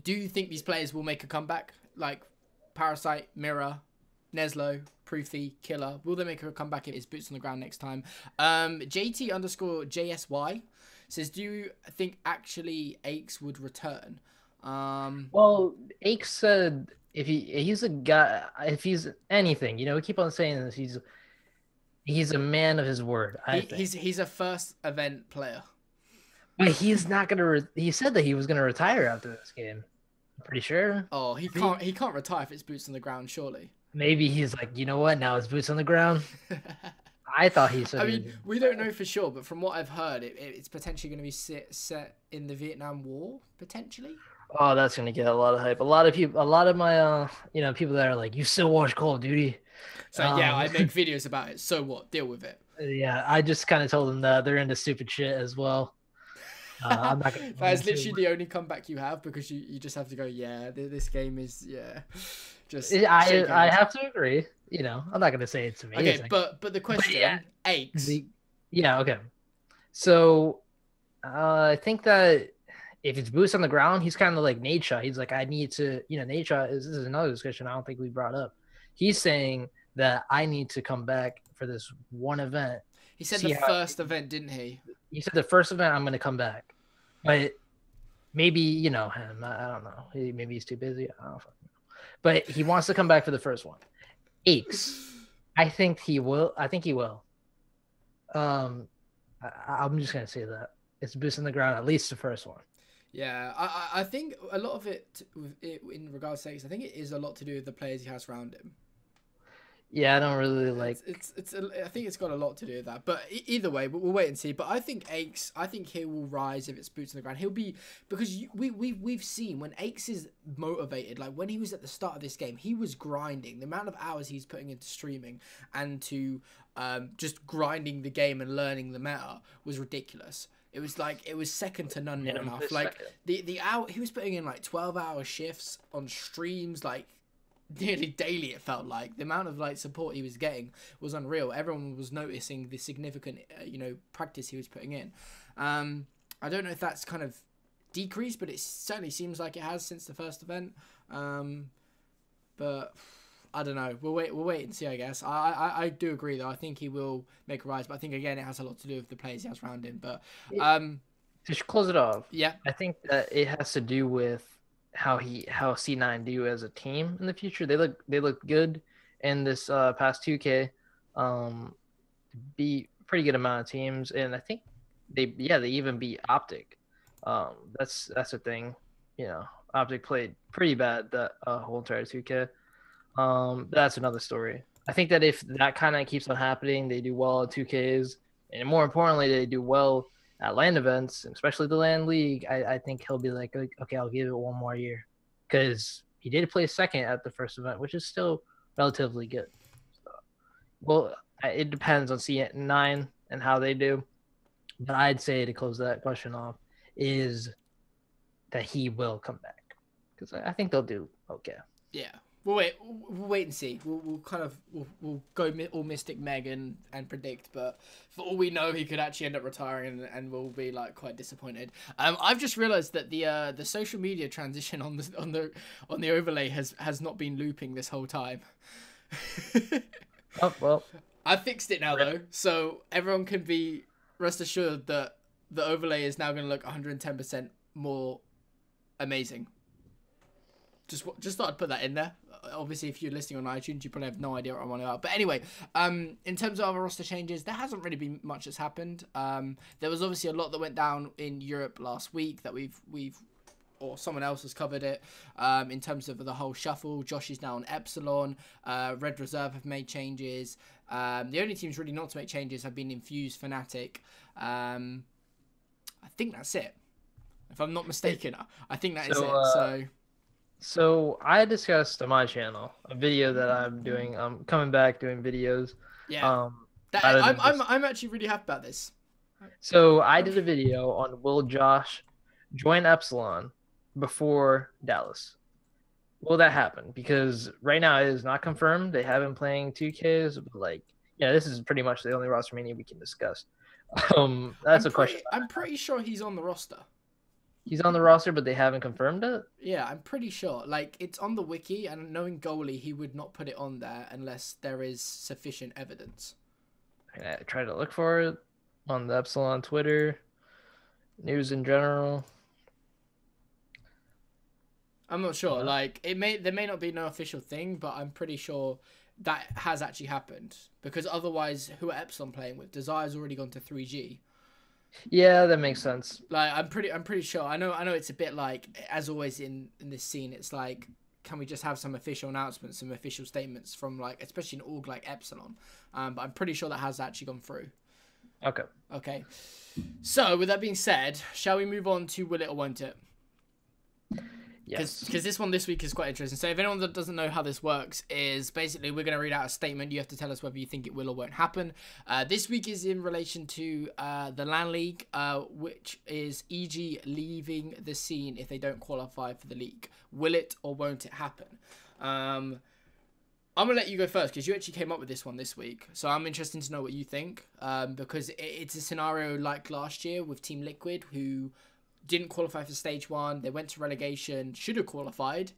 do you think these players will make a comeback? Like Parasite, Mirror, Neslo, Proofy, Killa. Will they make a comeback if it's boots on the ground next time? Um, JT underscore JSY says, "Do you think actually Aches would return?" Um, Well, Ake said if he he's a guy, if he's anything, you know, we keep on saying this. He's he's a man of his word. I he, think. he's he's a first event player. but he's not gonna. Re- he said that he was gonna retire after this game. I'm pretty sure. Oh, He- can't he can't retire if it's boots on the ground, surely. Maybe he's like, you know what? Now his boots on the ground. [LAUGHS] I thought he said. I mean, we don't know for sure, but from what I've heard, it, it- it's potentially going to be set, set in the Vietnam War, potentially. Oh, that's gonna get a lot of hype. A lot of people, a lot of my, uh, you know, people that are like, "You still watch Call of Duty?" So yeah, I make [LAUGHS] videos about it. So what? Deal with it. Yeah, I just kind of told them that they're into stupid shit as well. Uh, I'm not gonna. That's literally the only comeback you have because you, you just have to go. Yeah, this game is yeah. [SIGHS] Just I I have to agree. You know, I'm not gonna say it's amazing. Okay, but but the question, but yeah, aches. The, yeah. Okay. So, uh, I think that if it's boots on the ground, he's kind of like Nature. He's like, I need to, you know, Nature is this is another discussion I don't think we brought up. He's saying that I need to come back for this one event. He said the first event, didn't he? He said the first event I'm going to come back, but maybe you know him. I don't know. Maybe he's too busy. I don't know. But he wants to come back for the first one. Aches. I think he will. I think he will. Um, I, am just gonna say that it's boots the ground. At least the first one. Yeah, I I think a lot of it, in regards to Aches, I think it is a lot to do with the players he has around him. Yeah, I don't really like. It's it's. it's a, I think it's got a lot to do with that. But either way, we'll wait and see. But I think Aches. I think he will rise if it's boots on the ground. He'll be because you, we we we've seen when Aches is motivated. Like when he was at the start of this game, he was grinding. The amount of hours he's putting into streaming and to um, just grinding the game and learning the meta was ridiculous. It was like it was second to none yeah, enough. Like second. the the hour he was putting in like twelve hour shifts on streams. Like nearly daily it felt like the amount of like support he was getting was unreal everyone was noticing the significant uh, you know practice he was putting in um i don't know if that's kind of decreased but it certainly seems like it has since the first event um but I don't know. We'll wait. We'll wait and see. I guess. I, I I do agree though. I think he will make a rise, but I think again it has a lot to do with the players he has around him. But um, to close it off, yeah, I think that it has to do with how he how C9 do as a team in the future. They look they look good in this uh, past 2K. Um, beat pretty good amount of teams, and I think they yeah they even beat Optic. Um, that's that's a thing. You know, Optic played pretty bad that uh, whole entire 2K. Um, that's another story. I think that if that kind of keeps on happening, they do well at 2Ks, and more importantly, they do well at LAN events, especially the LAN league, I, I think he'll be like, okay, I'll give it one more year, because he did play second at the first event, which is still relatively good. So, well, it depends on C9 and how they do, but I'd say to close that question off is that he will come back because I think they'll do okay. Yeah, We'll wait. We'll wait and see. We'll, we'll kind of we'll, we'll go all Mystic Megan and predict, but for all we know, he could actually end up retiring, and, and we'll be like quite disappointed. Um, I've just realised that the uh the social media transition on the on the on the overlay has has not been looping this whole time. [LAUGHS] oh well. I fixed it now though, so everyone can be rest assured that the overlay is now going to look 110% more amazing. Just just thought I'd put that in there. Obviously, if you're listening on iTunes, you probably have no idea what I'm on about. But anyway, um, in terms of other roster changes, there hasn't really been much that's happened. Um, there was obviously a lot that went down in Europe last week that we've we've or someone else has covered it um, in terms of the whole shuffle. Josh is now on Epsilon. Uh, Red Reserve have made changes. Um, the only teams really not to make changes have been Infused, Fnatic. Um, I think that's it. If I'm not mistaken, I think that so, is it. Uh, so so I discussed on my channel a video that I'm doing. I'm coming back doing videos. Yeah. Um, that, I'm. I'm, I'm actually really happy about this. So I did a video on will Josh join Epsilon before Dallas? Will that happen? Because right now it is not confirmed. They have been playing 2Ks, but like, yeah, this is pretty much the only roster mania we can discuss. [LAUGHS] Um, that's I'm a pretty, question. I'm pretty sure he's on the roster. He's on the roster, but they haven't confirmed it. Yeah, I'm pretty sure. Like it's on the wiki, and knowing goalie, he would not put it on there unless there is sufficient evidence. I try to look for it on the Epsilon Twitter, news in general. I'm not sure. Like it may there may not be no official thing, but I'm pretty sure that has actually happened because otherwise, who are Epsilon playing with? Desire's already gone to 3G. Yeah, that makes sense. Like I'm pretty I'm pretty sure. I know I know it's a bit like as always in in this scene it's like can we just have some official announcements, some official statements from like especially an org like Epsilon. Um but I'm pretty sure that has actually gone through. Okay. Okay. So with that being said, shall we move on to will it or won't it? Because Yes. this one this week is quite interesting. So if anyone that doesn't know how this works, is basically we're going to read out a statement. You have to tell us whether you think it will or won't happen. Uh, this week is in relation to uh, the LAN League, uh, which is EG leaving the scene if they don't qualify for the league. Will it or won't it happen? Um, I'm gonna let you go first because you actually came up with this one this week. So I'm interested to know what you think um, because it, it's a scenario like last year with Team Liquid who didn't qualify for stage one. They went to relegation, should have qualified,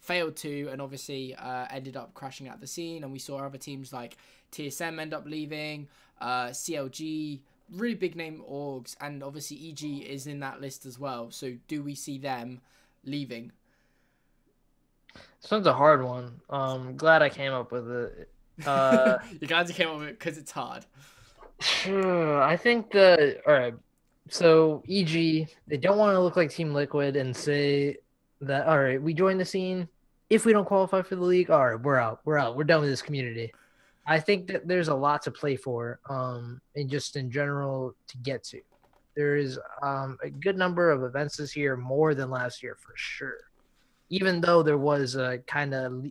failed to, and obviously uh, ended up crashing out the scene. And we saw other teams like TSM end up leaving, uh, CLG, really big name orgs, and obviously EG is in that list as well. So do we see them leaving? This one's a hard one. Um, glad I came up with it. [LAUGHS] Uh, you guys came up with it because it's hard. [SIGHS] I think the all right. So EG, they don't want to look like Team Liquid and say that all right, we join the scene. If we don't qualify for the league, all right, we're out. We're out. We're done with this community. I think that there's a lot to play for, um, and just in general to get to. There is um, a good number of events this year, more than last year for sure. Even though there was a kind of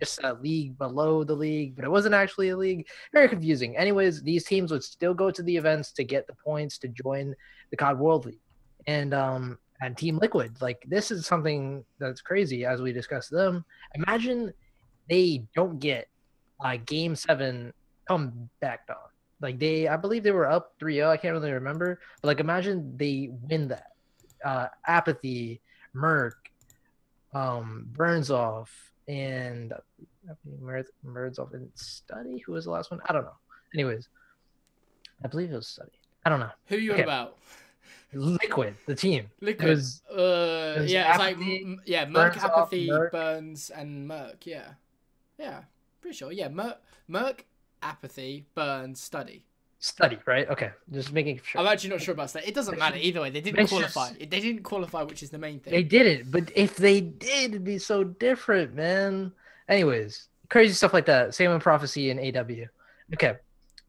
just a league below the league, but it wasn't actually a league. Very confusing. Anyways, these teams would still go to the events to get the points to join the COD World League. And um and Team Liquid, like this is something that's crazy as we discuss them. Imagine they don't get uh game seven come back on. Like they I believe they were up 3-0, I can't really remember. But like imagine they win that. Uh apathy, Merk, um, Burns off, and Merz off and Study. Who was the last one? I don't know. Anyways, I believe it was Study. I don't know. Who you Okay. about? Liquid, the team. Liquid. was- uh, was yeah, it's like yeah, Merk, Burns off, Apathy, Merk. Burns, and Merk. Yeah, yeah, pretty sure. Yeah, Merk, Merk, Apathy, Burns, Study. Study, right? Okay, just making sure. I'm actually not sure about that. It doesn't matter either way. They didn't it's qualify. just- They didn't qualify, which is the main thing. They didn't, but if they did, it'd be so different, man. Anyways, crazy stuff like that. Same with Prophecy and AW. Okay,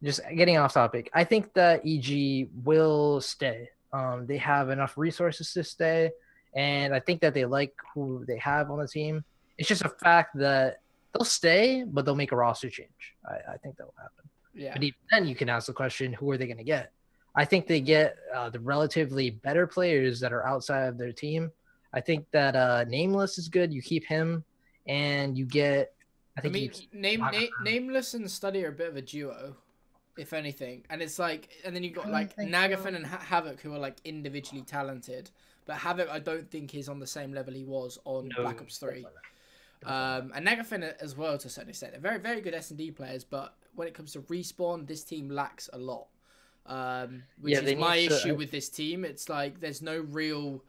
just getting off topic. I think that EG will stay. Um, they have enough resources to stay, and I think that they like who they have on the team. It's just a fact that they'll stay, but they'll make a roster change. I, I think that will happen. yeah, But even then, you can ask the question, who are they going to get? I think they get uh, the relatively better players that are outside of their team. I think that uh, Nameless is good. You keep him, and you get. I I mean, name, I- nameless and Study are a bit of a duo, if anything. And it's like, and then you've got like think Nagafen so. and ha- Havok who are like individually talented, but Havok I don't think is on the same level he was on no, Black Ops Three. definitely. Um, and Nagafen as well to a certain extent. They're very, very good S and D players, but when it comes to respawn, this team lacks a lot. Um, which Yeah, is my need to- issue with this team. It's like there's no real.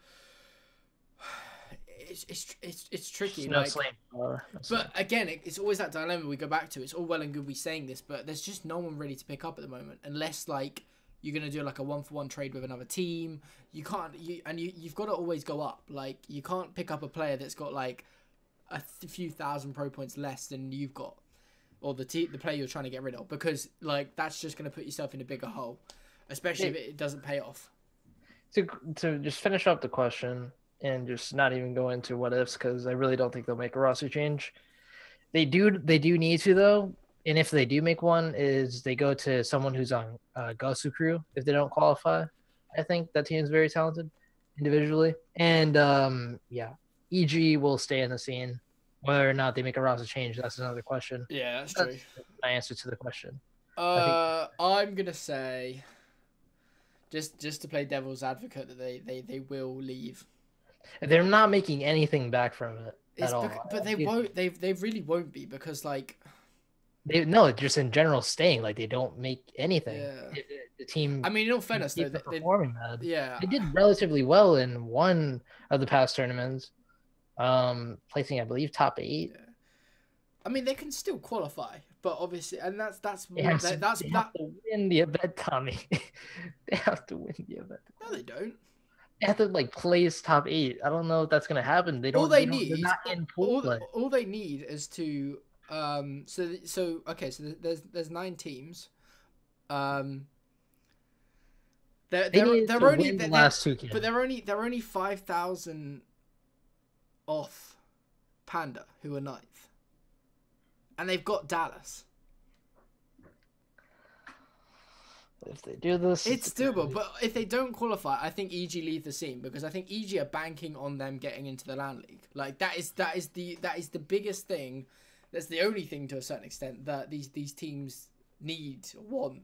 It's it's it's, it's tricky. Just no like, slaying. Uh, no slaying. but again, it, it's always that dilemma we go back to. It's all well and good we saying this, but there's just no one ready to pick up at the moment, unless like you're gonna do like a one for one trade with another team. You can't, you and you you've got to always go up. Like you can't pick up a player that's got like a th- few thousand pro points less than you've got, or the te- the player you're trying to get rid of, because like that's just gonna put yourself in a bigger hole, especially if it doesn't pay off. to to just finish up the question and just not even go into what ifs because I really don't think they'll make a roster change. They do they do need to though, and if they do make one, is they go to someone who's on uh, Gosu Crew if they don't qualify. I think that team is very talented individually, and um, yeah, EG will stay in the scene. Whether or not they make a roster change, that's another question. Yeah, that's That's- My answer to the question. Uh, I'm gonna say, just just to play devil's advocate, that they they, they will leave. They're not making anything back from it It's at all. bec- but they It- won't. They they really won't be because like They no, just in general staying like they don't make anything. Yeah. It- it- the team. I mean, in all fairness, though, they, they, performing bad. yeah, They did relatively well in one of the past tournaments, um, placing I believe top eight. yeah. I mean, they can still qualify, but obviously, and that's that's They have, that, to, that's they that. have to win the event, Tommy. [LAUGHS] they have to win the event. No, they don't. They have to like place top eight. I don't know if that's gonna happen. They don't. All they they're need, not in pool all, play. all they need is to um. So so okay. So there's there's nine teams. Um. They're They they're, they're only win the they're, last two games. But they're only they're only five thousand off Panda, who are ninth, and they've got Dallas. If they do this, It's doable, but if they don't qualify, I think EG leave the scene because I think EG are banking on them getting into the LAN league. Like that is that is the that is the biggest thing. That's the only thing to a certain extent that these these teams need or want.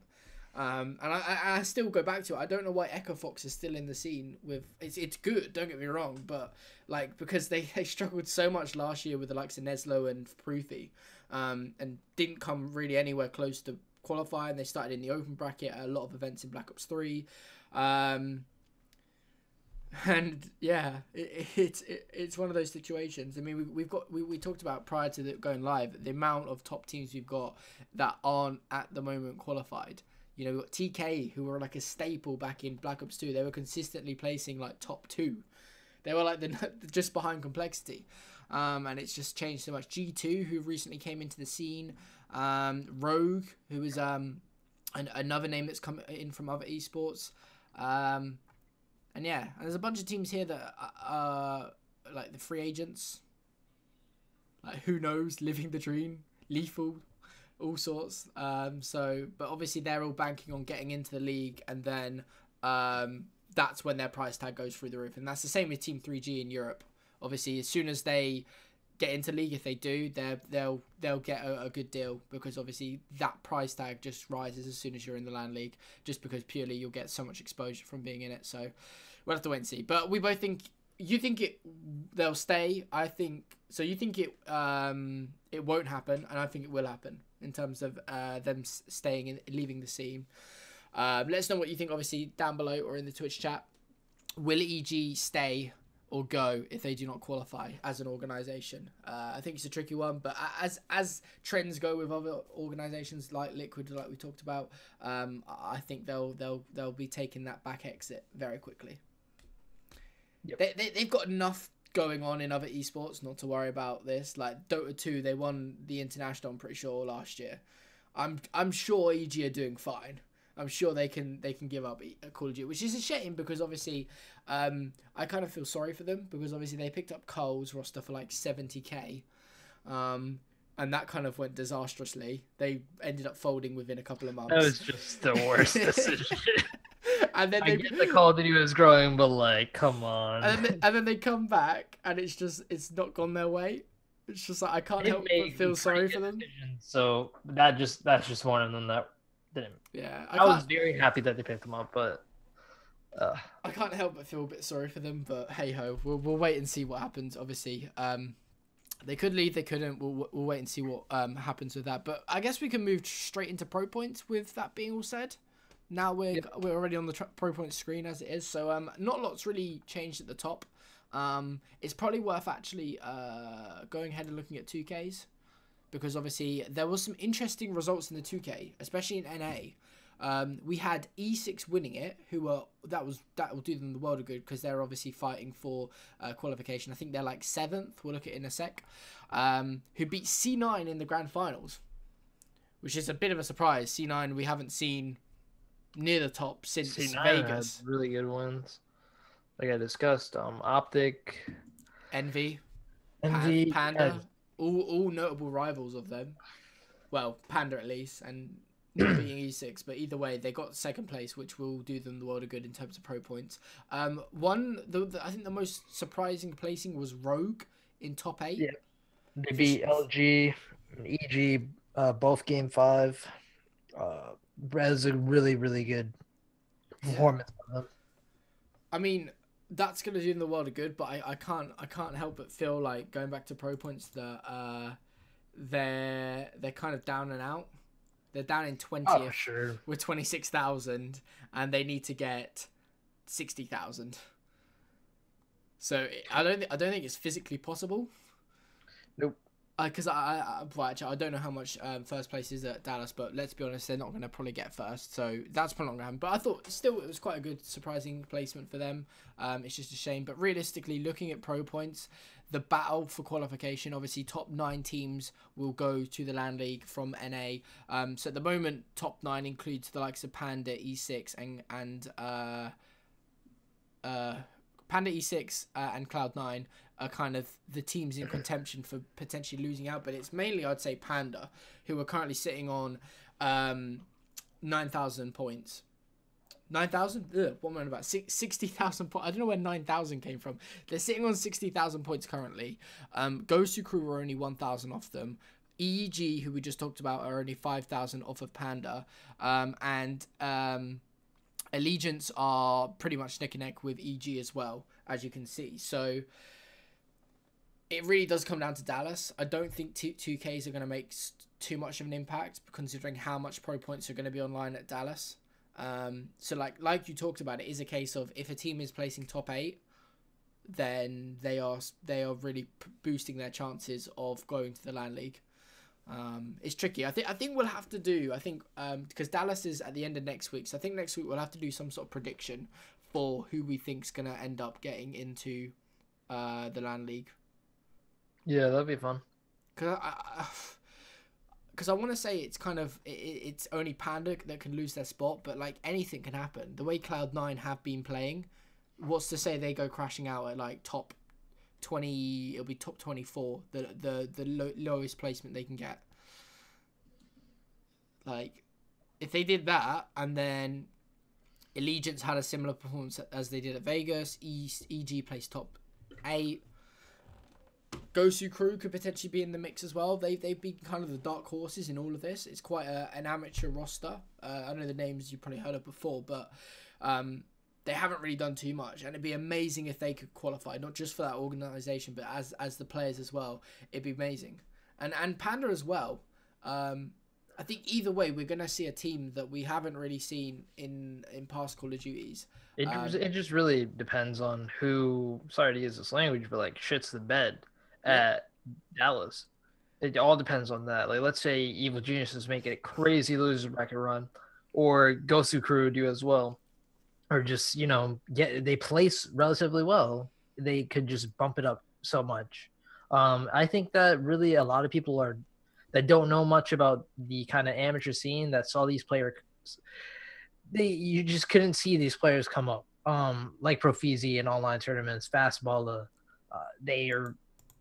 Um, and I, I, I still go back to it. I don't know why Echo Fox is still in the scene. With it's it's good. Don't get me wrong, but like because they, [LAUGHS] they struggled so much last year with the likes of Neslo and Proofy, um, and didn't come really anywhere close to qualifying. They started in the open bracket at a lot of events in Black Ops Three, um, and yeah, it, it's it, it's one of those situations. I mean, we, we've got we, we talked about prior to the, going live the amount of top teams we've got that aren't at the moment qualified. You know, we've got TK who were like a staple back in Black Ops Two. They were consistently placing like top two. They were like the [LAUGHS] just behind complexity. Um, and it's just changed so much. G2, who recently came into the scene, um, Rogue, who is um, an, another name that's come in from other esports, um, and yeah, and there's a bunch of teams here that are like the free agents, like who knows, [LAUGHS] living the dream, lethal, all sorts. Um, so, but obviously they're all banking on getting into the league, and then um, that's when their price tag goes through the roof, and that's the same with Team 3G in Europe. Obviously, as soon as they get into league, if they do, they they'll they'll get a, a, good deal because obviously that price tag just rises as soon as you're in the LAN league, just because purely you'll get so much exposure from being in it. So we'll have to wait and see. But we both think you think it they'll stay. I think so. You think it um it won't happen, and I think it will happen in terms of uh them staying and leaving the scene. Um, let us know what you think, obviously, down below or in the Twitch chat. Will EG stay or go if they do not qualify as an organization. Uh, I think it's a tricky one, but as as trends go with other organizations like Liquid, like we talked about, um, I think they'll they'll they'll be taking that back exit very quickly. Yep. They, they they've got enough going on in other esports not to worry about this. Like Dota 2, they won the international. I'm pretty sure last year. I'm I'm sure EG are doing fine. I'm sure they can they can give up Call of Duty, which is a shame because obviously um, I kind of feel sorry for them because obviously they picked up Cole's roster for like 70k, um, and that kind of went disastrously. They ended up folding within a couple of months. That was just the worst decision. [LAUGHS] and then they I get the Call of Duty was growing, but like, come on. And then, they, and then they come back, and it's just it's not gone their way. It's just like I can't help but feel sorry for them. So that just that's just one of them that didn't. Yeah, I, I was very happy that they picked them up, but uh, I can't help but feel a bit sorry for them. But hey ho, we'll we'll wait and see what happens. Obviously, um, they could leave, they couldn't. We'll we'll wait and see what um happens with that. But I guess we can move straight into pro points with that being all said. Now we're yep. we're already on the pro points screen as it is, so um, not lots really changed at the top. Um, it's probably worth actually uh going ahead and looking at 2Ks because obviously there was some interesting results in the 2K, especially in NA. Um, we had E6 winning it, who were that was that will do them the world of good because they're obviously fighting for uh, qualification. I think they're like seventh. We'll look at it in a sec. Um, who beat C9 in the grand finals, which is a bit of a surprise. C9 we haven't seen near the top since C9 Vegas. really good ones. Like I discussed, um, Optic, Envy, Envy, Panda all all notable rivals of them. Well, Panda at least, and not [CLEARS THROAT] being E6, but either way, they got second place, which will do them the world of good in terms of pro points. Um, one, the, the I think the most surprising placing was Rogue in top eight. Yeah, they beat LG, EG, uh, both game five. Uh, that was a really really good performance. Yeah. I mean, that's gonna do them the world of good, but I, I can't I can't help but feel like going back to pro points that uh they're they're kind of down and out. They're down in twentieth oh, sure. with twenty six thousand, and they need to get sixty thousand. So I don't th- I don't think it's physically possible. Because uh, I, I, well, actually, I don't know how much um, first place is at Dallas, but let's be honest, they're not going to probably get first, so that's probably not going to happen. But I thought still it was quite a good, surprising placement for them. Um, it's just a shame, but realistically, looking at pro points, the battle for qualification, obviously, top nine teams will go to the LAN League from NA. Um, so at the moment, top nine includes the likes of Panda, E6, and and uh, uh, Panda E6 uh, and Cloud9 are kind of the teams in contention for potentially losing out, but it's mainly I'd say Panda who are currently sitting on um, nine thousand points. 9,000? What am I about? 60,000 points. I don't know where 9,000 came from. They're sitting on 60,000 points currently. Um, Gosu Crew are only 1,000 off them. EEG, who we just talked about, are only 5,000 off of Panda. Um, and um, Allegiance are pretty much neck and neck with EG as well, as you can see. So it really does come down to Dallas. I don't think 2Ks are going to make too much of an impact considering how much pro points are going to be online at Dallas. Um, so like like you talked about, it is a case of if a team is placing top eight, then they are they are really boosting their chances of going to the LAN league. Um, it's tricky. I think I think we'll have to do. I think because um, Dallas is at the end of next week, so I think next week we'll have to do some sort of prediction for who we think's gonna end up getting into uh, the LAN league. Yeah, that'd be fun. Cause I, because I, [SIGHS] I want to say it's kind of it, it's only Panda that can lose their spot, but like anything can happen. The way Cloud Nine have been playing, what's to say they go crashing out at like top 20 it'll be top 24 the the the lo- lowest placement they can get like if they did that and then allegiance had a similar performance as they did at vegas east eg placed top 8 Gosu Crew could potentially be in the mix as well. They they've been kind of the dark horses in all of this. It's quite a, an amateur roster. Uh, I know the names you've probably heard of before, but um, they haven't really done too much, and it'd be amazing if they could qualify, not just for that organization, but as as the players as well. It'd be amazing, and and Panda as well. Um, I think either way, we're gonna see a team that we haven't really seen in in past Call of Duties. It um, it just really depends on who. Sorry to use this language, but like shits the bed at. Dallas. It all depends on that. Like, let's say Evil Geniuses make a crazy loser bracket run, or Gosu Crew do as well or just you know get they place relatively well they could just bump it up so much um, i think that really a lot of people are that don't know much about the kind of amateur scene that saw these players they you just couldn't see these players come up um, like Profeezy in online tournaments fastball uh, they are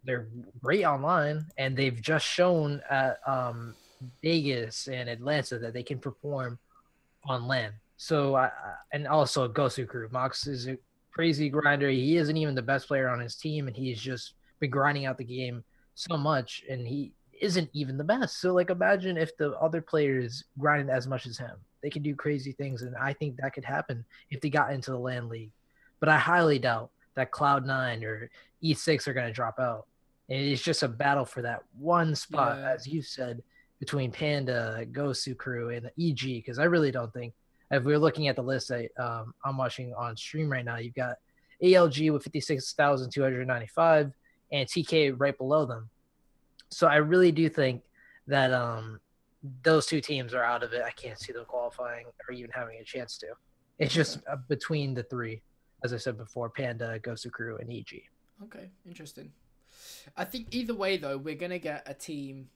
they're great online and they've just shown at um, vegas and atlanta that they can perform on LAN so I and also Gosu Crew. Mox is a crazy grinder. He isn't even the best player on his team, and he's just been grinding out the game so much, and he isn't even the best. So like imagine if the other players grinded as much as him. They can do crazy things, and I think that could happen if they got into the LAN league. But I highly doubt that Cloud Nine or E6 are going to drop out. It's just a battle for that one spot, yeah. as you said, between Panda, Gosu Crew, and the EG. Because I really don't think if we're looking at the list that um, I'm watching on stream right now, you've got ALG with 56,295 and TK right below them. So I really do think that um, those two teams are out of it. I can't see them qualifying or even having a chance to. It's just uh, between the three, as I said before, Panda, Gosu Crew, and EG. Okay, interesting. I think either way, though, we're to get a team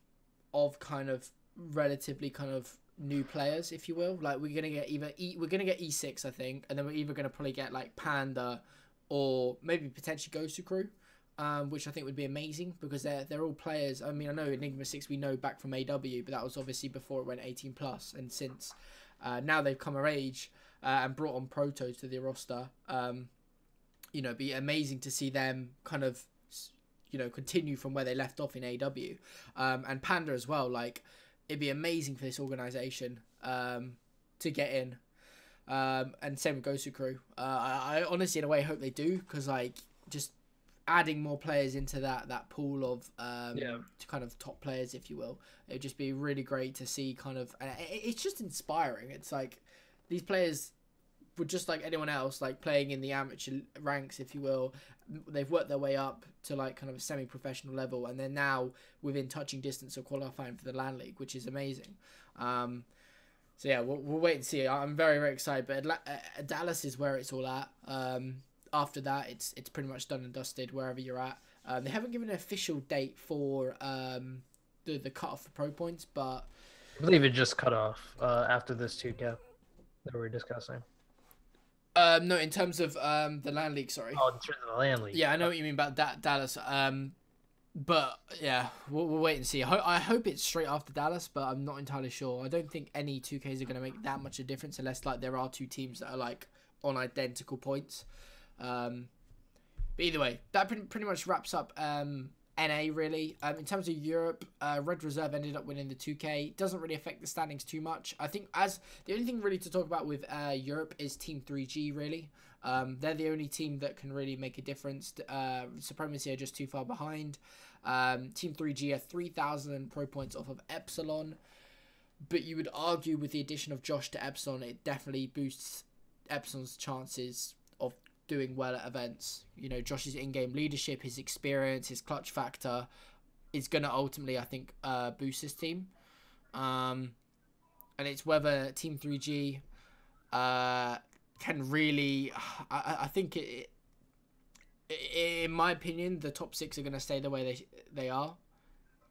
of kind of relatively kind of new players, if you will. Like we're gonna get either E, we're gonna get E6, I think, and then we're either gonna probably get like Panda or maybe potentially Gosu Crew, um, which I think would be amazing because they're they're all players. I mean, I know Enigma Six we know back from AW, but that was obviously before it went 18 plus, and since uh, now they've come of age uh, and brought on Proto to the roster. Um, you know, be amazing to see them kind of you know continue from where they left off in AW, um, and Panda as well, like it'd be amazing for this organization um, to get in. Um, and same with Gosu Crew. Uh, I, I, honestly, in a way, hope they do because like just adding more players into that that pool of um, yeah. kind of top players, if you will, it'd just be really great to see. Kind of, it's just inspiring. It's like these players were just like anyone else, like playing in the amateur ranks, if you will. They've worked their way up to like kind of a semi-professional level, and they're now within touching distance of qualifying for the LAN league, which is amazing. Um, so yeah, we'll, we'll wait and see. I'm very very excited, but uh, Dallas is where it's all at. Um, after that, it's it's pretty much done and dusted wherever you're at. Um, they haven't given an official date for um, the the cutoff for pro points, but I believe it just cut off uh, after this two cap that we are discussing. Um, no, in terms of um the LAN league. Sorry. Oh, in terms of the LAN league. Yeah, I know what you mean about da- Dallas. Um, but yeah, we'll, we'll wait and see. I, ho- I hope it's straight after Dallas, but I'm not entirely sure. I don't think any two Ks are going to make that much of a difference unless like there are two teams that are like on identical points. Um, but either way, that pretty, pretty much wraps up um, NA really. Um, in terms of Europe, uh, Red Reserve ended up winning the 2K. Doesn't really affect the standings too much. I think as the only thing really to talk about with uh, Europe is Team 3G really. Um, they're the only team that can really make a difference. Uh, Supremacy are just too far behind. Um, team 3G are 3,000 pro points off of Epsilon. But you would argue with the addition of Josh to Epsilon, it definitely boosts Epsilon's chances doing well at events. You know, Josh's in-game leadership, his experience, his clutch factor is going to ultimately, I think, uh, boost his team. Um, and it's whether Team 3G uh, can really. I, I think it, it, in my opinion, the top six are going to stay the way they they are.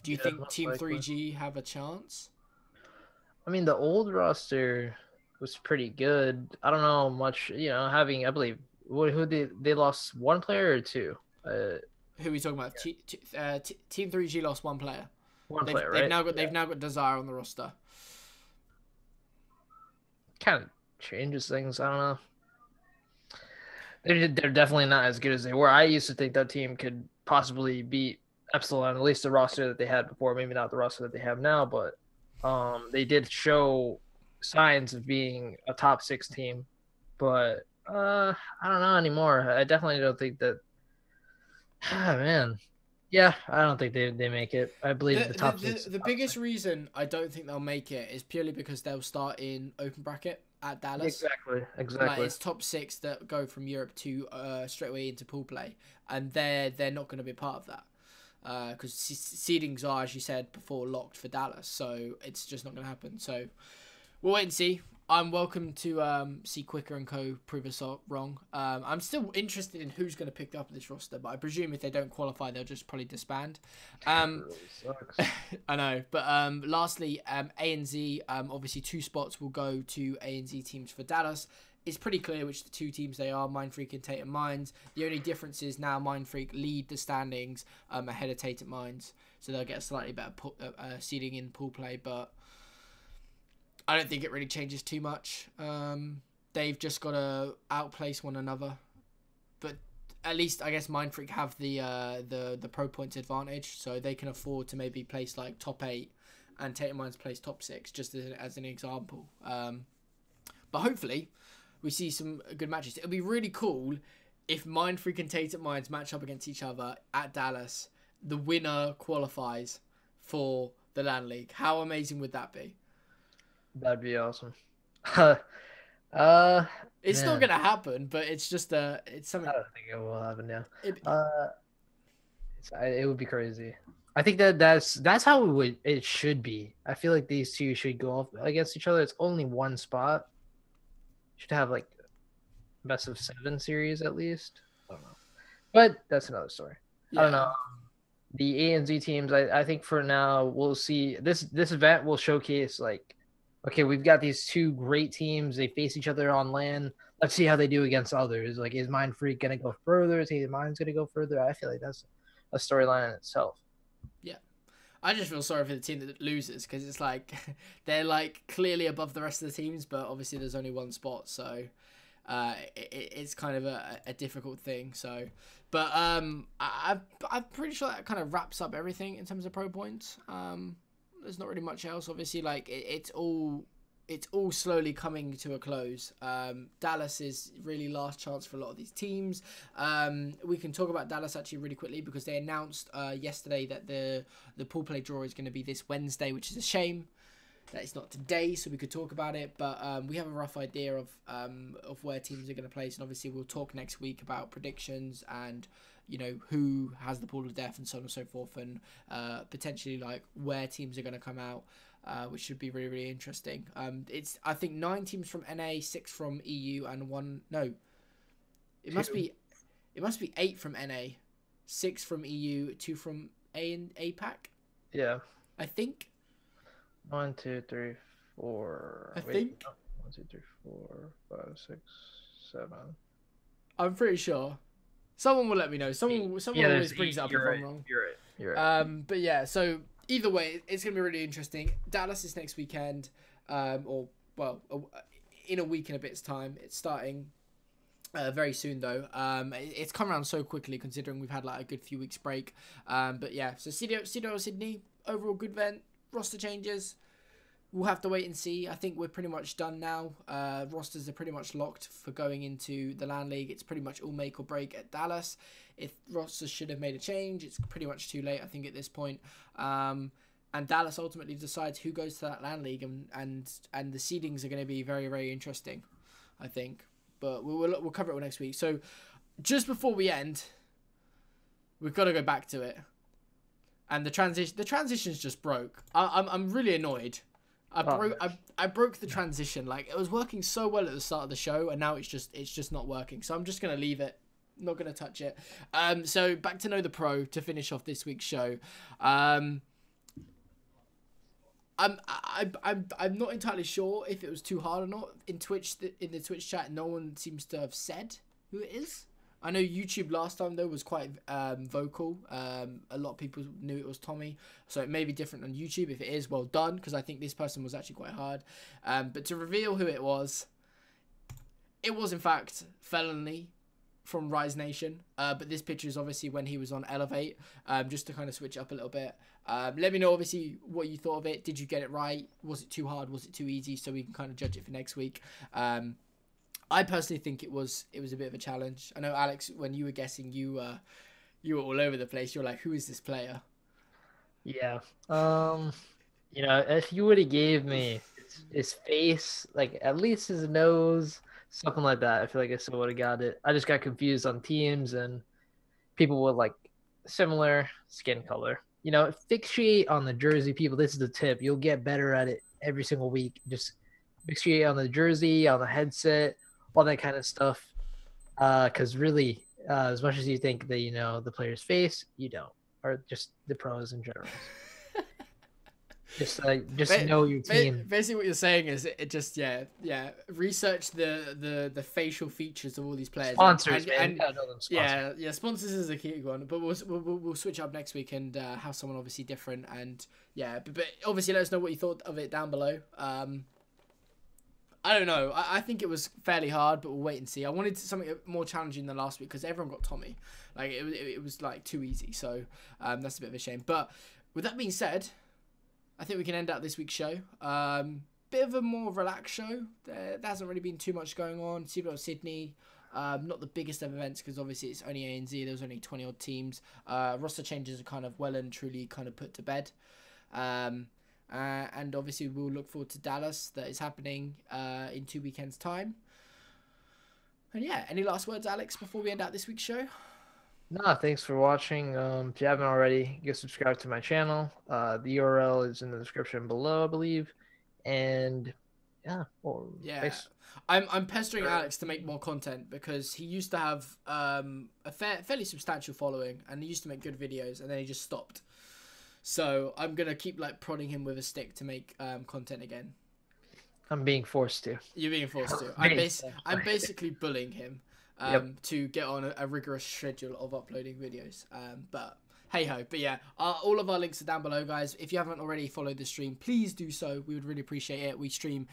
Do you Yeah, think Team likely. 3G have a chance? I mean, the old roster was pretty good. I don't know much. You know, having I believe what who they they lost one player or two. Uh, Who are we talking about? T- t- uh, t- Team 3G lost one player. one They've, player, they've right? now got they've now got Desire on the roster. kind of changes things. I don't know. They're they're definitely not as good as they were. I used to think that team could possibly beat Epsilon, at least the roster that they had before. Maybe not the roster that they have now, but um, they did show signs of being a top six team. But uh, I don't know anymore. I definitely don't think that. [SIGHS] Ah, man, yeah, I don't think they they make it. I believe the, The, top the, six. the, the top biggest six. reason I don't think they'll make it is purely because they'll start in open bracket at Dallas. Exactly. Like Exactly. it's top six that go from Europe to uh, straight away into pool play, and they're they're not going to be part of that because seedings are, as you said before, locked for Dallas. So it's just not going to happen. So we'll wait and see. I'm welcome to um, see Quicker and Co. prove us all wrong. Um, I'm still interested in who's going to pick up this roster, but I presume if they don't qualify, they'll just probably disband. Um, Really. [LAUGHS] I know, but um, lastly, um, ANZ, um, obviously two spots will go to ANZ teams for Dallas. It's pretty clear which the two teams they are, Mindfreak and Tainted Minds. The only difference is now Mindfreak lead the standings um, ahead of Tainted Minds, so they'll get a slightly better uh, uh, seeding in pool play, but I don't think it really changes too much. Um, they've just got to outplace one another, but at least I guess Mindfreak have the uh, the the pro points advantage, so they can afford to maybe place like top eight, and Tainted Minds place top six, just as, as an example. Um, but hopefully, we see some good matches. It'll be really cool if Mindfreak and Tainted Minds match up against each other at Dallas. The winner qualifies for the LAN League. How amazing would that be? That'd be awesome. [LAUGHS] uh, It's Man. not gonna happen, but it's just uh it's something. I don't think it will happen now. It, Uh, it's, I, it would be crazy. I think that that's that's how it would it should be. I feel like these two should go off against each other. It's only one spot. Should have like best of seven series at least. I don't know, but that's another story. I don't know. The A and Z teams, I, I think for now we'll see this this event will showcase like okay, we've got these two great teams, they face each other on LAN. Let's see how they do against others. Like is Mindfreak gonna go further? Is Tainted Mind's gonna go further? I feel like that's a storyline in itself. Yeah. I just feel sorry for the team that loses because it's like [LAUGHS] they're like clearly above the rest of the teams, but obviously there's only one spot, so uh, it, it's kind of a, a difficult thing. So, but um, I- I'm pretty sure that kind of wraps up everything in terms of pro points. Um, there's not really much else. Obviously, like it, it's all it's all slowly coming to a close. Um, Dallas is really last chance for a lot of these teams. Um, we can talk about Dallas actually really quickly because they announced uh, yesterday that the the pool play draw is going to be this Wednesday, which is a shame that it's not today, so we could talk about it. But um, we have a rough idea of um, of where teams are going to place, and obviously we'll talk next week about predictions and you know who has the pool of death and so on and so forth, and uh, potentially like where teams are going to come out. Uh, which should be really really interesting. Um, it's I think nine teams from NA, six from EU, and one no. It must Two. be, it must be eight from NA, six from EU, two from A and APAC. Yeah. I think. One, two, three, four. I Wait, think- no. One, two, three, four, five, six, seven. I'm pretty sure. Someone will let me know. Someone, someone Yeah, always brings it up if You're I'm wrong. You're right. You're right. Um, but yeah, so either way, it's gonna be really interesting. Dallas is next weekend, um, or well, in a week and a bit's time. It's starting uh, very soon though. Um, it- it's come around so quickly considering we've had like a good few weeks break. Um, but yeah, so CDO, CDO Sydney overall good event. Roster changes. We'll have to wait and see. I think we're pretty much done now. Uh, rosters are pretty much locked for going into the LAN League. It's pretty much all make or break at Dallas. If rosters should have made a change, it's pretty much too late. I think at this point. Um, and Dallas ultimately decides who goes to that LAN League, and and and the seedings are going to be very very interesting. I think, but we'll we'll, we'll cover it all next week. So, just before we end, we've got to go back to it. And the transition, the transitions just broke. I, I'm I'm really annoyed. I Oh, broke I, I broke the transition. Like it was working so well at the start of the show, and now it's just it's just not working. So I'm just gonna leave it. Not gonna touch it. Um, so back to know the pro to finish off this week's show. Um, I'm I, I'm I'm not entirely sure if it was too hard or not. In Twitch, in the Twitch chat, no one seems to have said who it is. I know YouTube last time though was quite um, vocal. Um, a lot of people knew it was Tommy, so it may be different on YouTube. If it is, well done, because I think this person was actually quite hard. Um, but to reveal who it was, it was in fact Felony from Rise Nation. Uh, but this picture is obviously when he was on Elevate, um, just to kind of switch up a little bit. Um, let me know obviously what you thought of it. Did you get it right? Was it too hard? Was it too easy? So we can kind of judge it for next week. I personally think it was it was a bit of a challenge. I know Alex, when you were guessing, you uh, you were all over the place. You're like, who is this player? Yeah. Um, you know, if you would have gave me his, his face, like at least his nose, something like that, I feel like I still would have got it. I just got confused on teams and people with like similar skin color. You know, fixate on the jersey, people. This is the tip. You'll get better at it every single week. Just fixate on the jersey, on the headset, all that kind of stuff. Because really, uh, as much as you think that you know the player's face, you don't, or just the pros in general. [LAUGHS] just like just Ba- know your team. Basically, what you're saying is it just yeah yeah research the the the facial features of all these players. Sponsors, and, man. and- you gotta know them sponsors. yeah yeah sponsors is a key one, but we'll we'll, we'll- we'll switch up next week and uh, have someone obviously different and yeah, but, but obviously let us know what you thought of it down below. Um, I don't know. I, I think it was fairly hard, but we'll wait and see. I wanted something more challenging than last week because everyone got Tommy. Like it, was- it, it was like too easy, so um, that's a bit of a shame. But with that being said, I think we can end out this week's show. Um, bit of a more relaxed show. There, there hasn't really been too much going on. CWL Sydney, um, not the biggest of events because obviously it's only ANZ. There's only 20 odd teams. Uh, roster changes are kind of well and truly kind of put to bed. Um, uh, and obviously we'll look forward to Dallas that is happening uh, in two weekends' time. And yeah, any last words, Alex, before we end out this week's show? No, thanks for watching. Um, if you haven't already, go subscribe to my channel. Uh, the URL is in the description below, I believe. And yeah, well, Yeah. thanks. I'm I'm pestering Alex to make more content because he used to have um, a fair, fairly substantial following and he used to make good videos and then he just stopped. So I'm gonna keep like prodding him with a stick to make um, content again. I'm being forced to. You're being forced to. [LAUGHS] I'm, bas- I'm basically bullying him um, Yep. to get on a, a rigorous schedule of uploading videos. Um, but hey ho. But yeah, uh, all of our links are down below, guys. If you haven't already followed the stream, please do so. We would really appreciate it. We stream.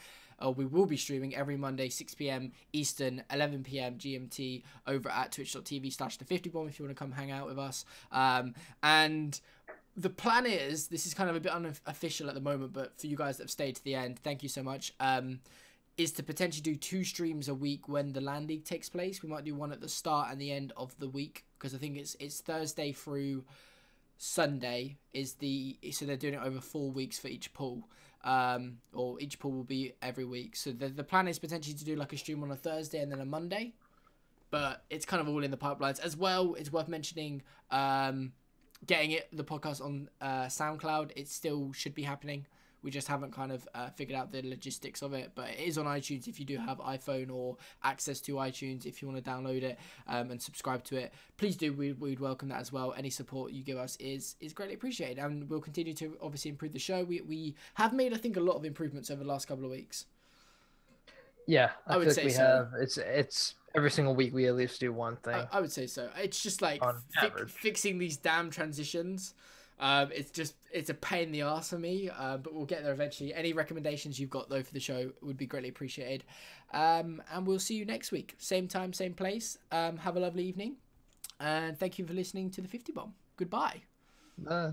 Uh, we will be streaming every Monday, 6 p.m. Eastern, 11 p.m. GMT over at twitch.tv slash the 50 bomb if you want to come hang out with us. Um, and the plan is this is kind of a bit unofficial at the moment, but for you guys that have stayed to the end, thank you so much. Um, is to potentially do two streams a week when the LAN league takes place. We might do one at the start and the end of the week because I think it's it's Thursday through Sunday is the so they're doing it over four weeks for each pool. Um, or each pool will be every week. So the the plan is potentially to do like a stream on a Thursday and then a Monday. But it's kind of all in the pipelines as well. It's worth mentioning um, getting it the podcast on uh, SoundCloud. It still should be happening. We just haven't kind of uh, figured out the logistics of it, but it is on iTunes if you do have iPhone or access to iTunes. If you want to download it um, and subscribe to it, please do. We, we'd welcome that as well. Any support you give us is is greatly appreciated, and we'll continue to obviously improve the show. We we have made I think a lot of improvements over the last couple of weeks. Yeah, I I, would say we so. have. It's it's every single week we at least do one thing. I, I would say so. It's just like fi- fixing these damn transitions. Um, it's just it's a pain in the ass for me, uh, but we'll get there eventually. Any recommendations you've got though for the show would be greatly appreciated. Um, and we'll see you next week, same time, same place. Um, have a lovely evening, and thank you for listening to the Fifty Bomb. Goodbye. Uh,